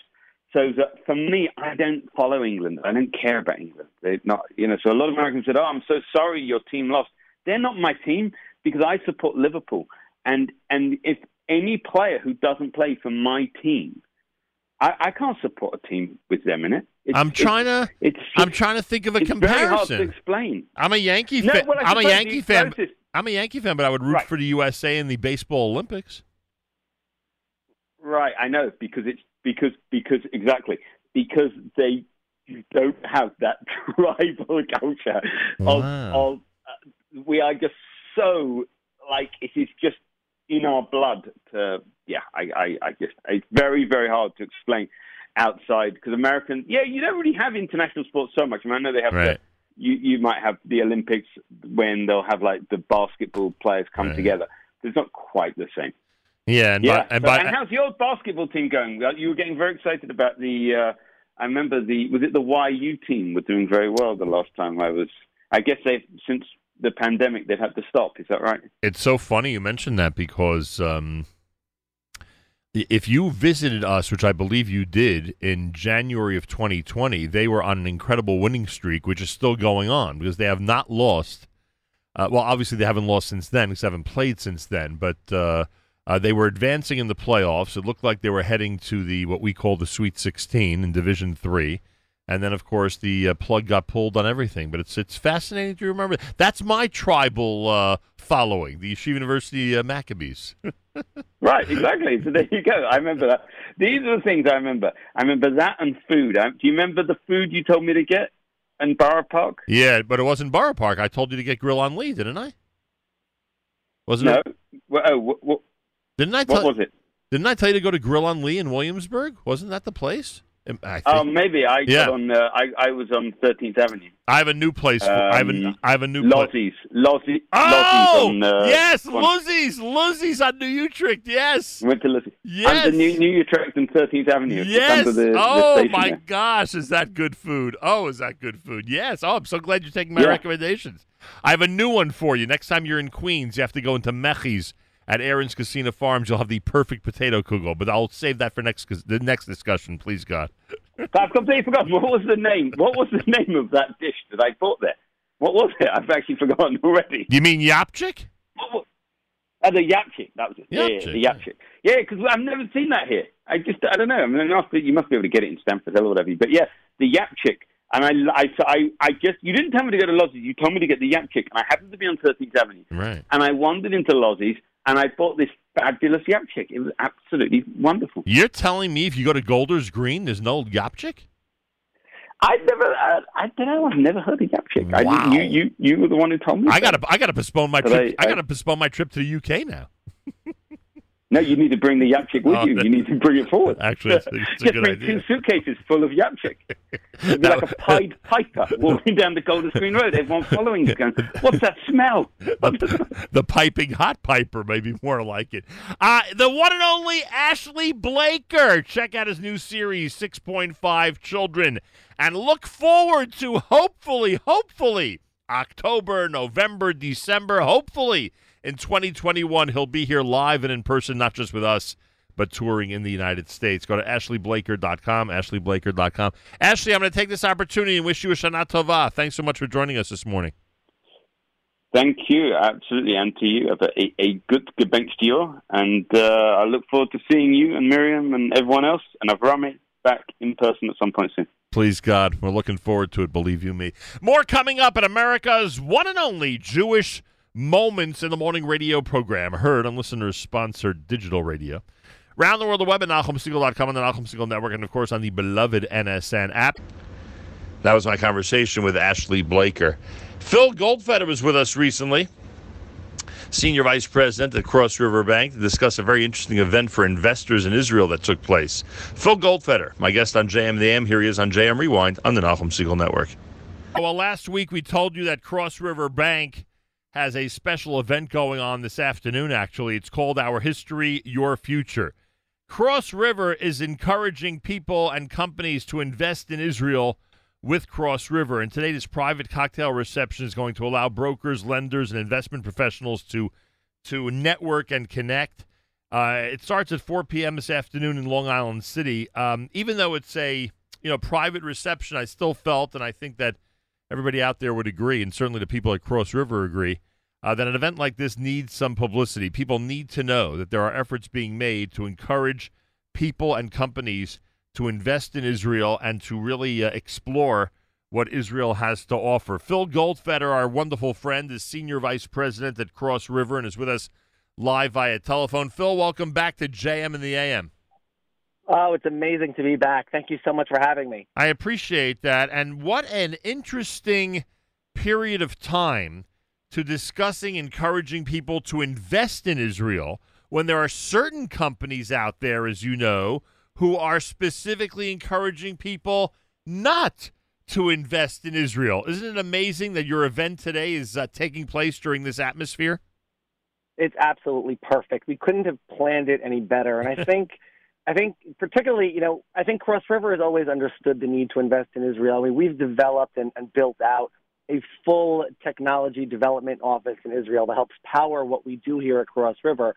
So that for me, I don't follow England. I don't care about England. They're not, you know. So a lot of Americans said, "Oh, I'm so sorry your team lost." They're not my team because I support Liverpool. And and if any player who doesn't play for my team, I, I can't support a team with them in it. It's, I'm trying to. It's, it's I'm trying to think of a it's very hard to comparison. explain. I'm a Yankee fan. No, well, I'm a Yankee fan. I'm a Yankee fan, but I would root Right. for the USA in the baseball Olympics. Right, I know because it's because because exactly because they don't have that tribal culture of, Wow. of uh, we are just so like it is just in our blood to yeah I, I, I just it's very very hard to explain outside because American yeah you don't really have international sports so much I, mean, I know they have the, you you might have the Olympics when they'll have like the basketball players come Right. together it's not quite the same Yeah, and yeah. by, and So- by, and how's your basketball team going? You were getting very excited about the. Uh, I remember the was it the YU team were doing very well the last time I was. I guess they since the pandemic they've had to stop. Is that right? it's so funny you mentioned that because um, if you visited us, which I believe you did in January of 2020, they were on an incredible winning streak, which is still going on because they have not lost. Uh, well, obviously they haven't lost since then because they haven't played since then, but uh, uh, they were advancing in the playoffs. It looked like they were heading to the what we call the Sweet 16 in Division Three. And then, of course, the uh, plug got pulled on everything. But it's it's fascinating to remember. That's my tribal uh, following, the Yeshiva University uh, Maccabees. Right, exactly. So there you go. I remember that. These are the things I remember. I remember that and food. I, do you remember the food you told me to get in Borough Park? yeah, but it wasn't Borough Park. I told you to get Grill on Lee, didn't I? Wasn't No. it? Well, oh, what, Didn't I what tell? was it? Didn't I tell you to go to Grill on Lee in Williamsburg? Wasn't that the place? Um, I, Oh, maybe I Yeah. got on. Uh, I I was on Thirteenth Avenue. I have a new place. For, I have a um, I have a new place. Lozzie's. Lozzie. Oh, Lozzie's on, uh, yes, on- Luzzies, Luzzies on New Utrecht. Yes, Went to Lizzie. yes, Under New, New Utrecht and 13th Avenue. Yes. The, the oh station my there. gosh, is that good food? Oh, is that good food? Yes. Oh, I'm so glad you're taking my Yeah. recommendations. I have a new one for you. Next time you're in Queens, you have to go into Mechi's at Aaron's Casino Farms. You'll have the perfect potato kugel, but I'll save that for next the next discussion, please God. I've completely forgotten. What was the name? What was the name of that dish that I bought there? What was it? I've actually forgotten already. You mean yapchik? Oh, the yapchik. That was it. Yeah, yeah, the yapchik. Yeah, because I've never seen that here. I just, I don't know. I mean, you must be, you must be able to get it in Stamford Hill or whatever. But yeah, the yapchik. And I, I, I, I just, you didn't tell me to go to Lozzie's. You told me to get the yapchik. And I happened to be on 13th Avenue. Right. And I wandered into Lozzie's and I bought this fabulous yapchik. It was absolutely wonderful. You're telling me if you go to Golders Green, there's no yapchik? I've never, uh, I don't know, I've never heard of yapchik. I Wow. didn't, you, you, you were the one who told me. I so. gotta I gotta postpone my But trip. I, I- I- gotta postpone my trip to the UK now. No, you need to bring the yapchik with Oh, you. You need to bring it forward. Actually, it's, it's Just bring idea. two suitcases full of yapchik. It'd be like a pied piper walking down the Golders Green Road. Everyone following you, going, "What's that smell?" the, the piping hot piper, maybe more like it. Uh, the one and only Ashley Blaker. Check out his new series, 6.5 Children, and look forward to hopefully, hopefully, October, November, December, hopefully in 2021, he'll be here live and in person, not just with us, but touring in the United States. Go to ashleyblaker.com, ashleyblaker.com. Ashley, I'm going to take this opportunity and wish you a Shana Tova. Thanks so much for joining us this morning. Thank you, absolutely, and to you. A, a good to you, and uh, I look forward to seeing you and Miriam and everyone else, and Avrami back in person at some point soon. Please God, we're looking forward to it. Believe you me. More coming up at America's one and only Jewish Moments in the Morning radio program, heard on listeners-sponsored digital radio. Round the world, the web at NachumSegal.com and the Nachum Segal Network, and of course on the beloved NSN app. That was my conversation with Ashley Blaker. Phil Goldfeder was with us recently, Senior Vice President at Cross River Bank, to discuss a very interesting event for investors in Israel that took place. Phil Goldfeder, my guest on JM the AM. Here he is on JM Rewind on the Nachum Segal Network. Well, last week we told you that Cross River Bank has a special event going on this afternoon, actually. It's called Our History, Your Future. Cross River is encouraging people and companies to invest in Israel with Cross River. And today, this private cocktail reception is going to allow brokers, lenders, and investment professionals to to network and connect. Uh, it starts at 4 p.m. this afternoon in Long Island City. Um, even though it's a you know private reception, I still felt, and I think that everybody out there would agree, and certainly the people at Cross River agree, uh, that an event like this needs some publicity. People need to know that there are efforts being made to encourage people and companies to invest in Israel and to really uh, explore what Israel has to offer. Phil Goldfeder, our wonderful friend, is Senior Vice President at Cross River and is with us live via telephone. Phil, welcome back to JM and the AM. Oh, it's amazing to be back. Thank you so much for having me. I appreciate that. And what an interesting period of time to discussing encouraging people to invest in Israel when there are certain companies out there, as you know, who are specifically encouraging people not to invest in Israel. Isn't it amazing that your event today is uh, taking place during this atmosphere? It's absolutely perfect. We couldn't have planned it any better. And I think, I think particularly, you know, I think Cross River has always understood the need to invest in Israel. I mean, we've developed and, and built out a full technology development office in Israel that helps power what we do here at Cross River.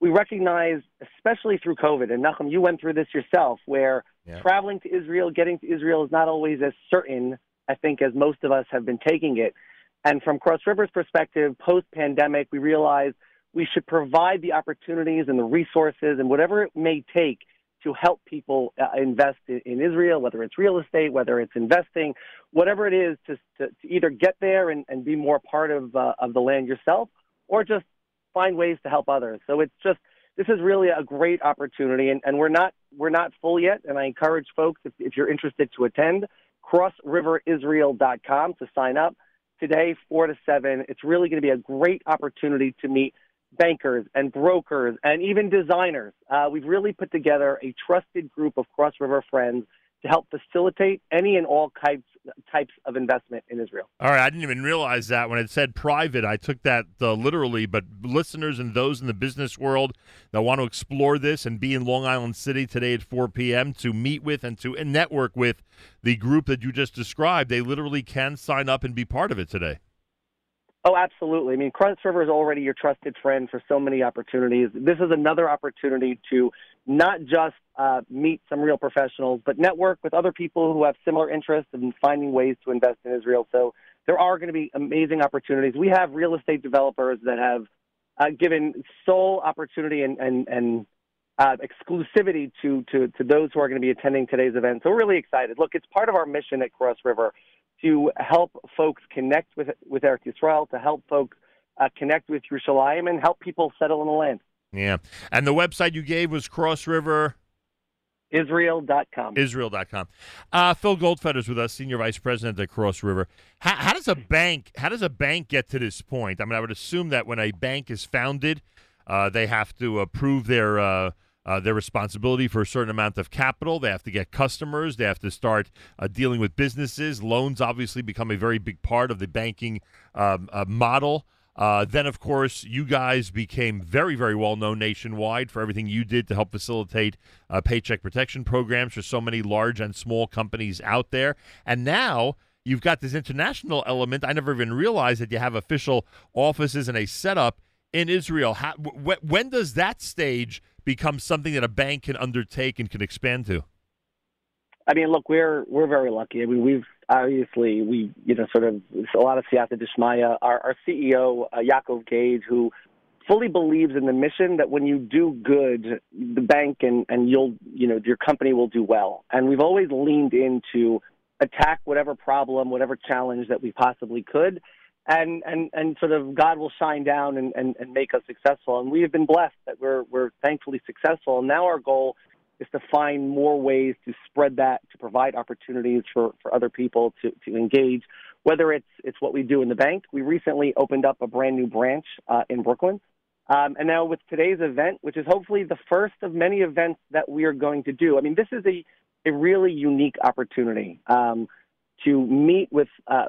We recognize, especially through COVID, and Nachum, you went through this yourself, where Yeah. traveling to Israel, getting to Israel is not always as certain, I think, as most of us have been taking it. And from Cross River's perspective, post pandemic, we realized we should provide the opportunities and the resources and whatever it may take to help people uh, invest in, in Israel, whether it's real estate, whether it's investing, whatever it is, to, to, to either get there and, and be more part of, uh, of the land yourself or just find ways to help others. So it's just, this is really a great opportunity and, and we're not, we're not full yet. And I encourage folks, if, if you're interested to attend, crossriverisrael.com to sign up today, four to seven. It's really going to be a great opportunity to meet bankers and brokers and even designers. Uh, we've really put together a trusted group of Cross River friends to help facilitate any and all types types of investment in Israel. All right, I didn't even realize that when it said private. I took that uh, literally, but listeners and those in the business world that want to explore this and be in Long Island City today at 4 p.m. to meet with and to and network with the group that you just described, they literally can sign up and be part of it today. Oh, absolutely. I mean, Cross River is already your trusted friend for so many opportunities. This is another opportunity to not just uh, meet some real professionals, but network with other people who have similar interests in finding ways to invest in Israel. So there are going to be amazing opportunities. We have real estate developers that have uh, given sole opportunity and, and, and uh, exclusivity to, to, to those who are going to be attending today's event. So we're really excited. Look, it's part of our mission at Cross River to help folks connect with with Eretz Yisrael, to help folks uh, connect with Yerushalayim, and help people settle in the land. Yeah. And the website you gave was Cross River. Israel.com. Israel.com. Uh, Phil Goldfeder's with us, Senior Vice President at Cross River. How, how does a bank how does a bank get to this point? I mean, I would assume that when a bank is founded, Uh, they have to approve their uh, their responsibility for a certain amount of capital. They have to get customers. They have to start uh, dealing with businesses. Loans obviously become a very big part of the banking um, uh, model. Uh, then, of course, you guys became very, very well known nationwide for everything you did to help facilitate uh, paycheck protection programs for so many large and small companies out there. And now you've got this international element. I never even realized that you have official offices and a setup in Israel. How, w- when does that stage become something that a bank can undertake and can expand to? I mean, look, we're we're very lucky. I mean, we've obviously we you know sort of a lot of siyata dishmaya. Our, our CEO uh, Yaakov Gade, who fully believes in the mission that when you do good, the bank and and you'll you know your company will do well. And we've always leaned into attack whatever problem, whatever challenge that we possibly could. And, and and sort of God will shine down and, and, and make us successful. And we have been blessed that we're we're thankfully successful. And now our goal is to find more ways to spread that, to provide opportunities for, for other people to, to engage, whether it's, it's what we do in the bank. We recently opened up a brand new branch uh, in Brooklyn. Um, and now with today's event, which is hopefully the first of many events that we are going to do. I mean, this is a, a really unique opportunity um, to meet with uh,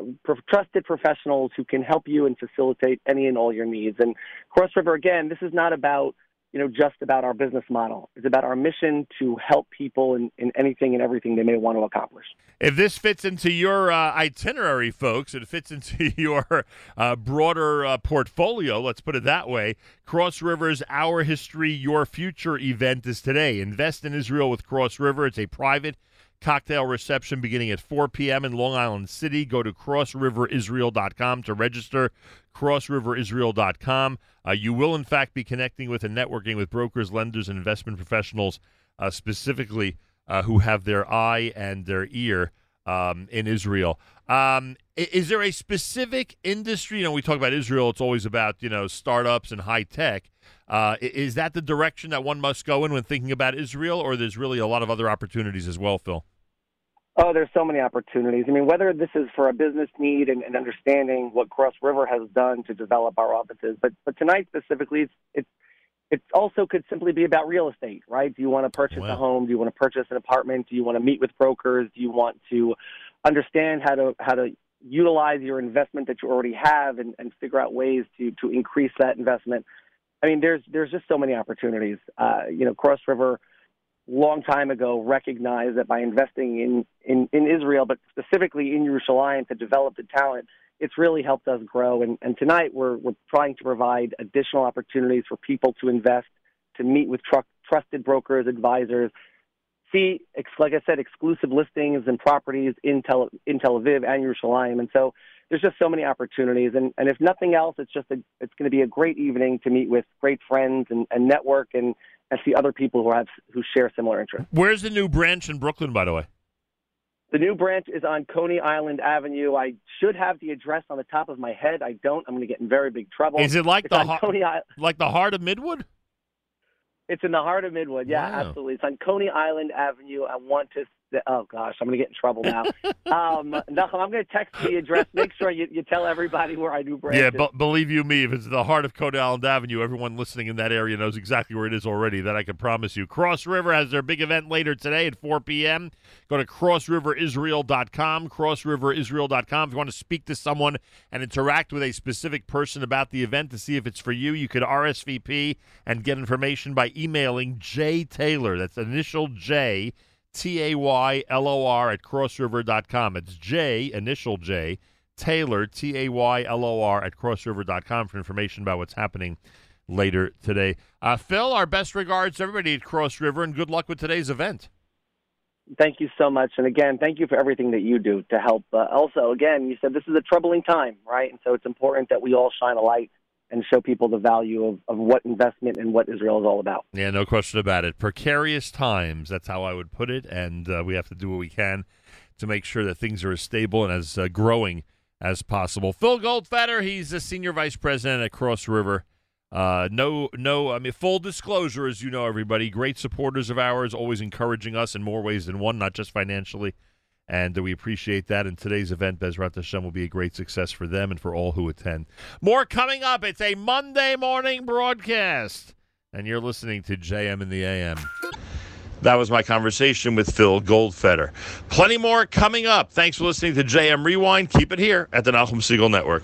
trusted professionals who can help you and facilitate any and all your needs. And Cross River, again, this is not about you know, just about our business model. It's about our mission to help people in, in anything and everything they may want to accomplish. If this fits into your uh, itinerary, folks, it fits into your uh, broader uh, portfolio, let's put it that way. Cross River's Our History, Your Future event is today. Invest in Israel with Cross River. It's a private cocktail reception beginning at 4 p.m. in Long Island City. Go to crossriverisrael.com to register. Crossriverisrael.com. Uh, you will, in fact, be connecting with and networking with brokers, lenders, and investment professionals uh, specifically uh, who have their eye and their ear um, in Israel. Um, is there a specific industry? You know, we talk about Israel, it's always about, you know, startups and high tech. Uh, is that the direction that one must go in when thinking about Israel, or there's really a lot of other opportunities as well, Phil? Oh, there's so many opportunities. I mean, whether this is for a business need and, and understanding what Cross River has done to develop our offices, but but tonight specifically, it's it's it also could simply be about real estate, right? Do you want to purchase wow. a home? Do you want to purchase an apartment? Do you want to meet with brokers? Do you want to understand how to how to utilize your investment that you already have and, and figure out ways to to increase that investment? I mean, there's there's just so many opportunities. Uh, you know, Cross River long time ago recognized that by investing in, in, in Israel, but specifically in Yerushalayim to develop the talent, it's really helped us grow. And, and tonight we're, we're trying to provide additional opportunities for people to invest, to meet with tr- trusted brokers, advisors, see, ex- like I said, exclusive listings and properties in Tel, in Tel Aviv and Yerushalayim. And so there's just so many opportunities. And, and if nothing else, it's just a, it's going to be a great evening to meet with great friends and, and network and, and see other people who have who share similar interests. Where's the new branch in Brooklyn, by the way? The new branch is on Coney Island Avenue. I should have the address on the top of my head. I don't. I'm going to get in very big trouble. Is it like it's the I- like the heart of Midwood? It's in the heart of Midwood. Yeah, wow. absolutely. It's on Coney Island Avenue. I want to oh gosh, I'm going to get in trouble now. um, Nachum, I'm going to text the address. Make sure you, you tell everybody where I do branch. Yeah, but believe you me, if it's the heart of Coney Island Avenue, everyone listening in that area knows exactly where it is already. That I can promise you. Cross River has their big event later today at 4 p.m. Go to crossriverisrael.com. Crossriverisrael.com. If you want to speak to someone and interact with a specific person about the event to see if it's for you, you could RSVP and get information by emailing J Taylor. That's initial J T A Y L O R at crossriver.com. It's J, initial J, Taylor, T A Y L O R at crossriver.com for information about what's happening later today. Uh, Phil, our best regards to everybody at Cross River and good luck with today's event. Thank you so much. And again, thank you for everything that you do to help. Uh, also, again, you said this is a troubling time, right? And so it's important that we all shine a light and show people the value of, of what investment and what Israel is all about. Yeah, no question about it. Precarious times, that's how I would put it. And uh, we have to do what we can to make sure that things are as stable and as uh, growing as possible. Phil Goldfeder, he's a senior vice president at Cross River. Uh, no, no, I mean, full disclosure, as you know, everybody, great supporters of ours, always encouraging us in more ways than one, not just financially And we appreciate that. And today's event, Bezrat Hashem, will be a great success for them and for all who attend. More coming up. It's a Monday morning broadcast. And you're listening to JM in the AM. That was my conversation with Phil Goldfeder. Plenty more coming up. Thanks for listening to JM Rewind. Keep it here at the Nachum Segal Network.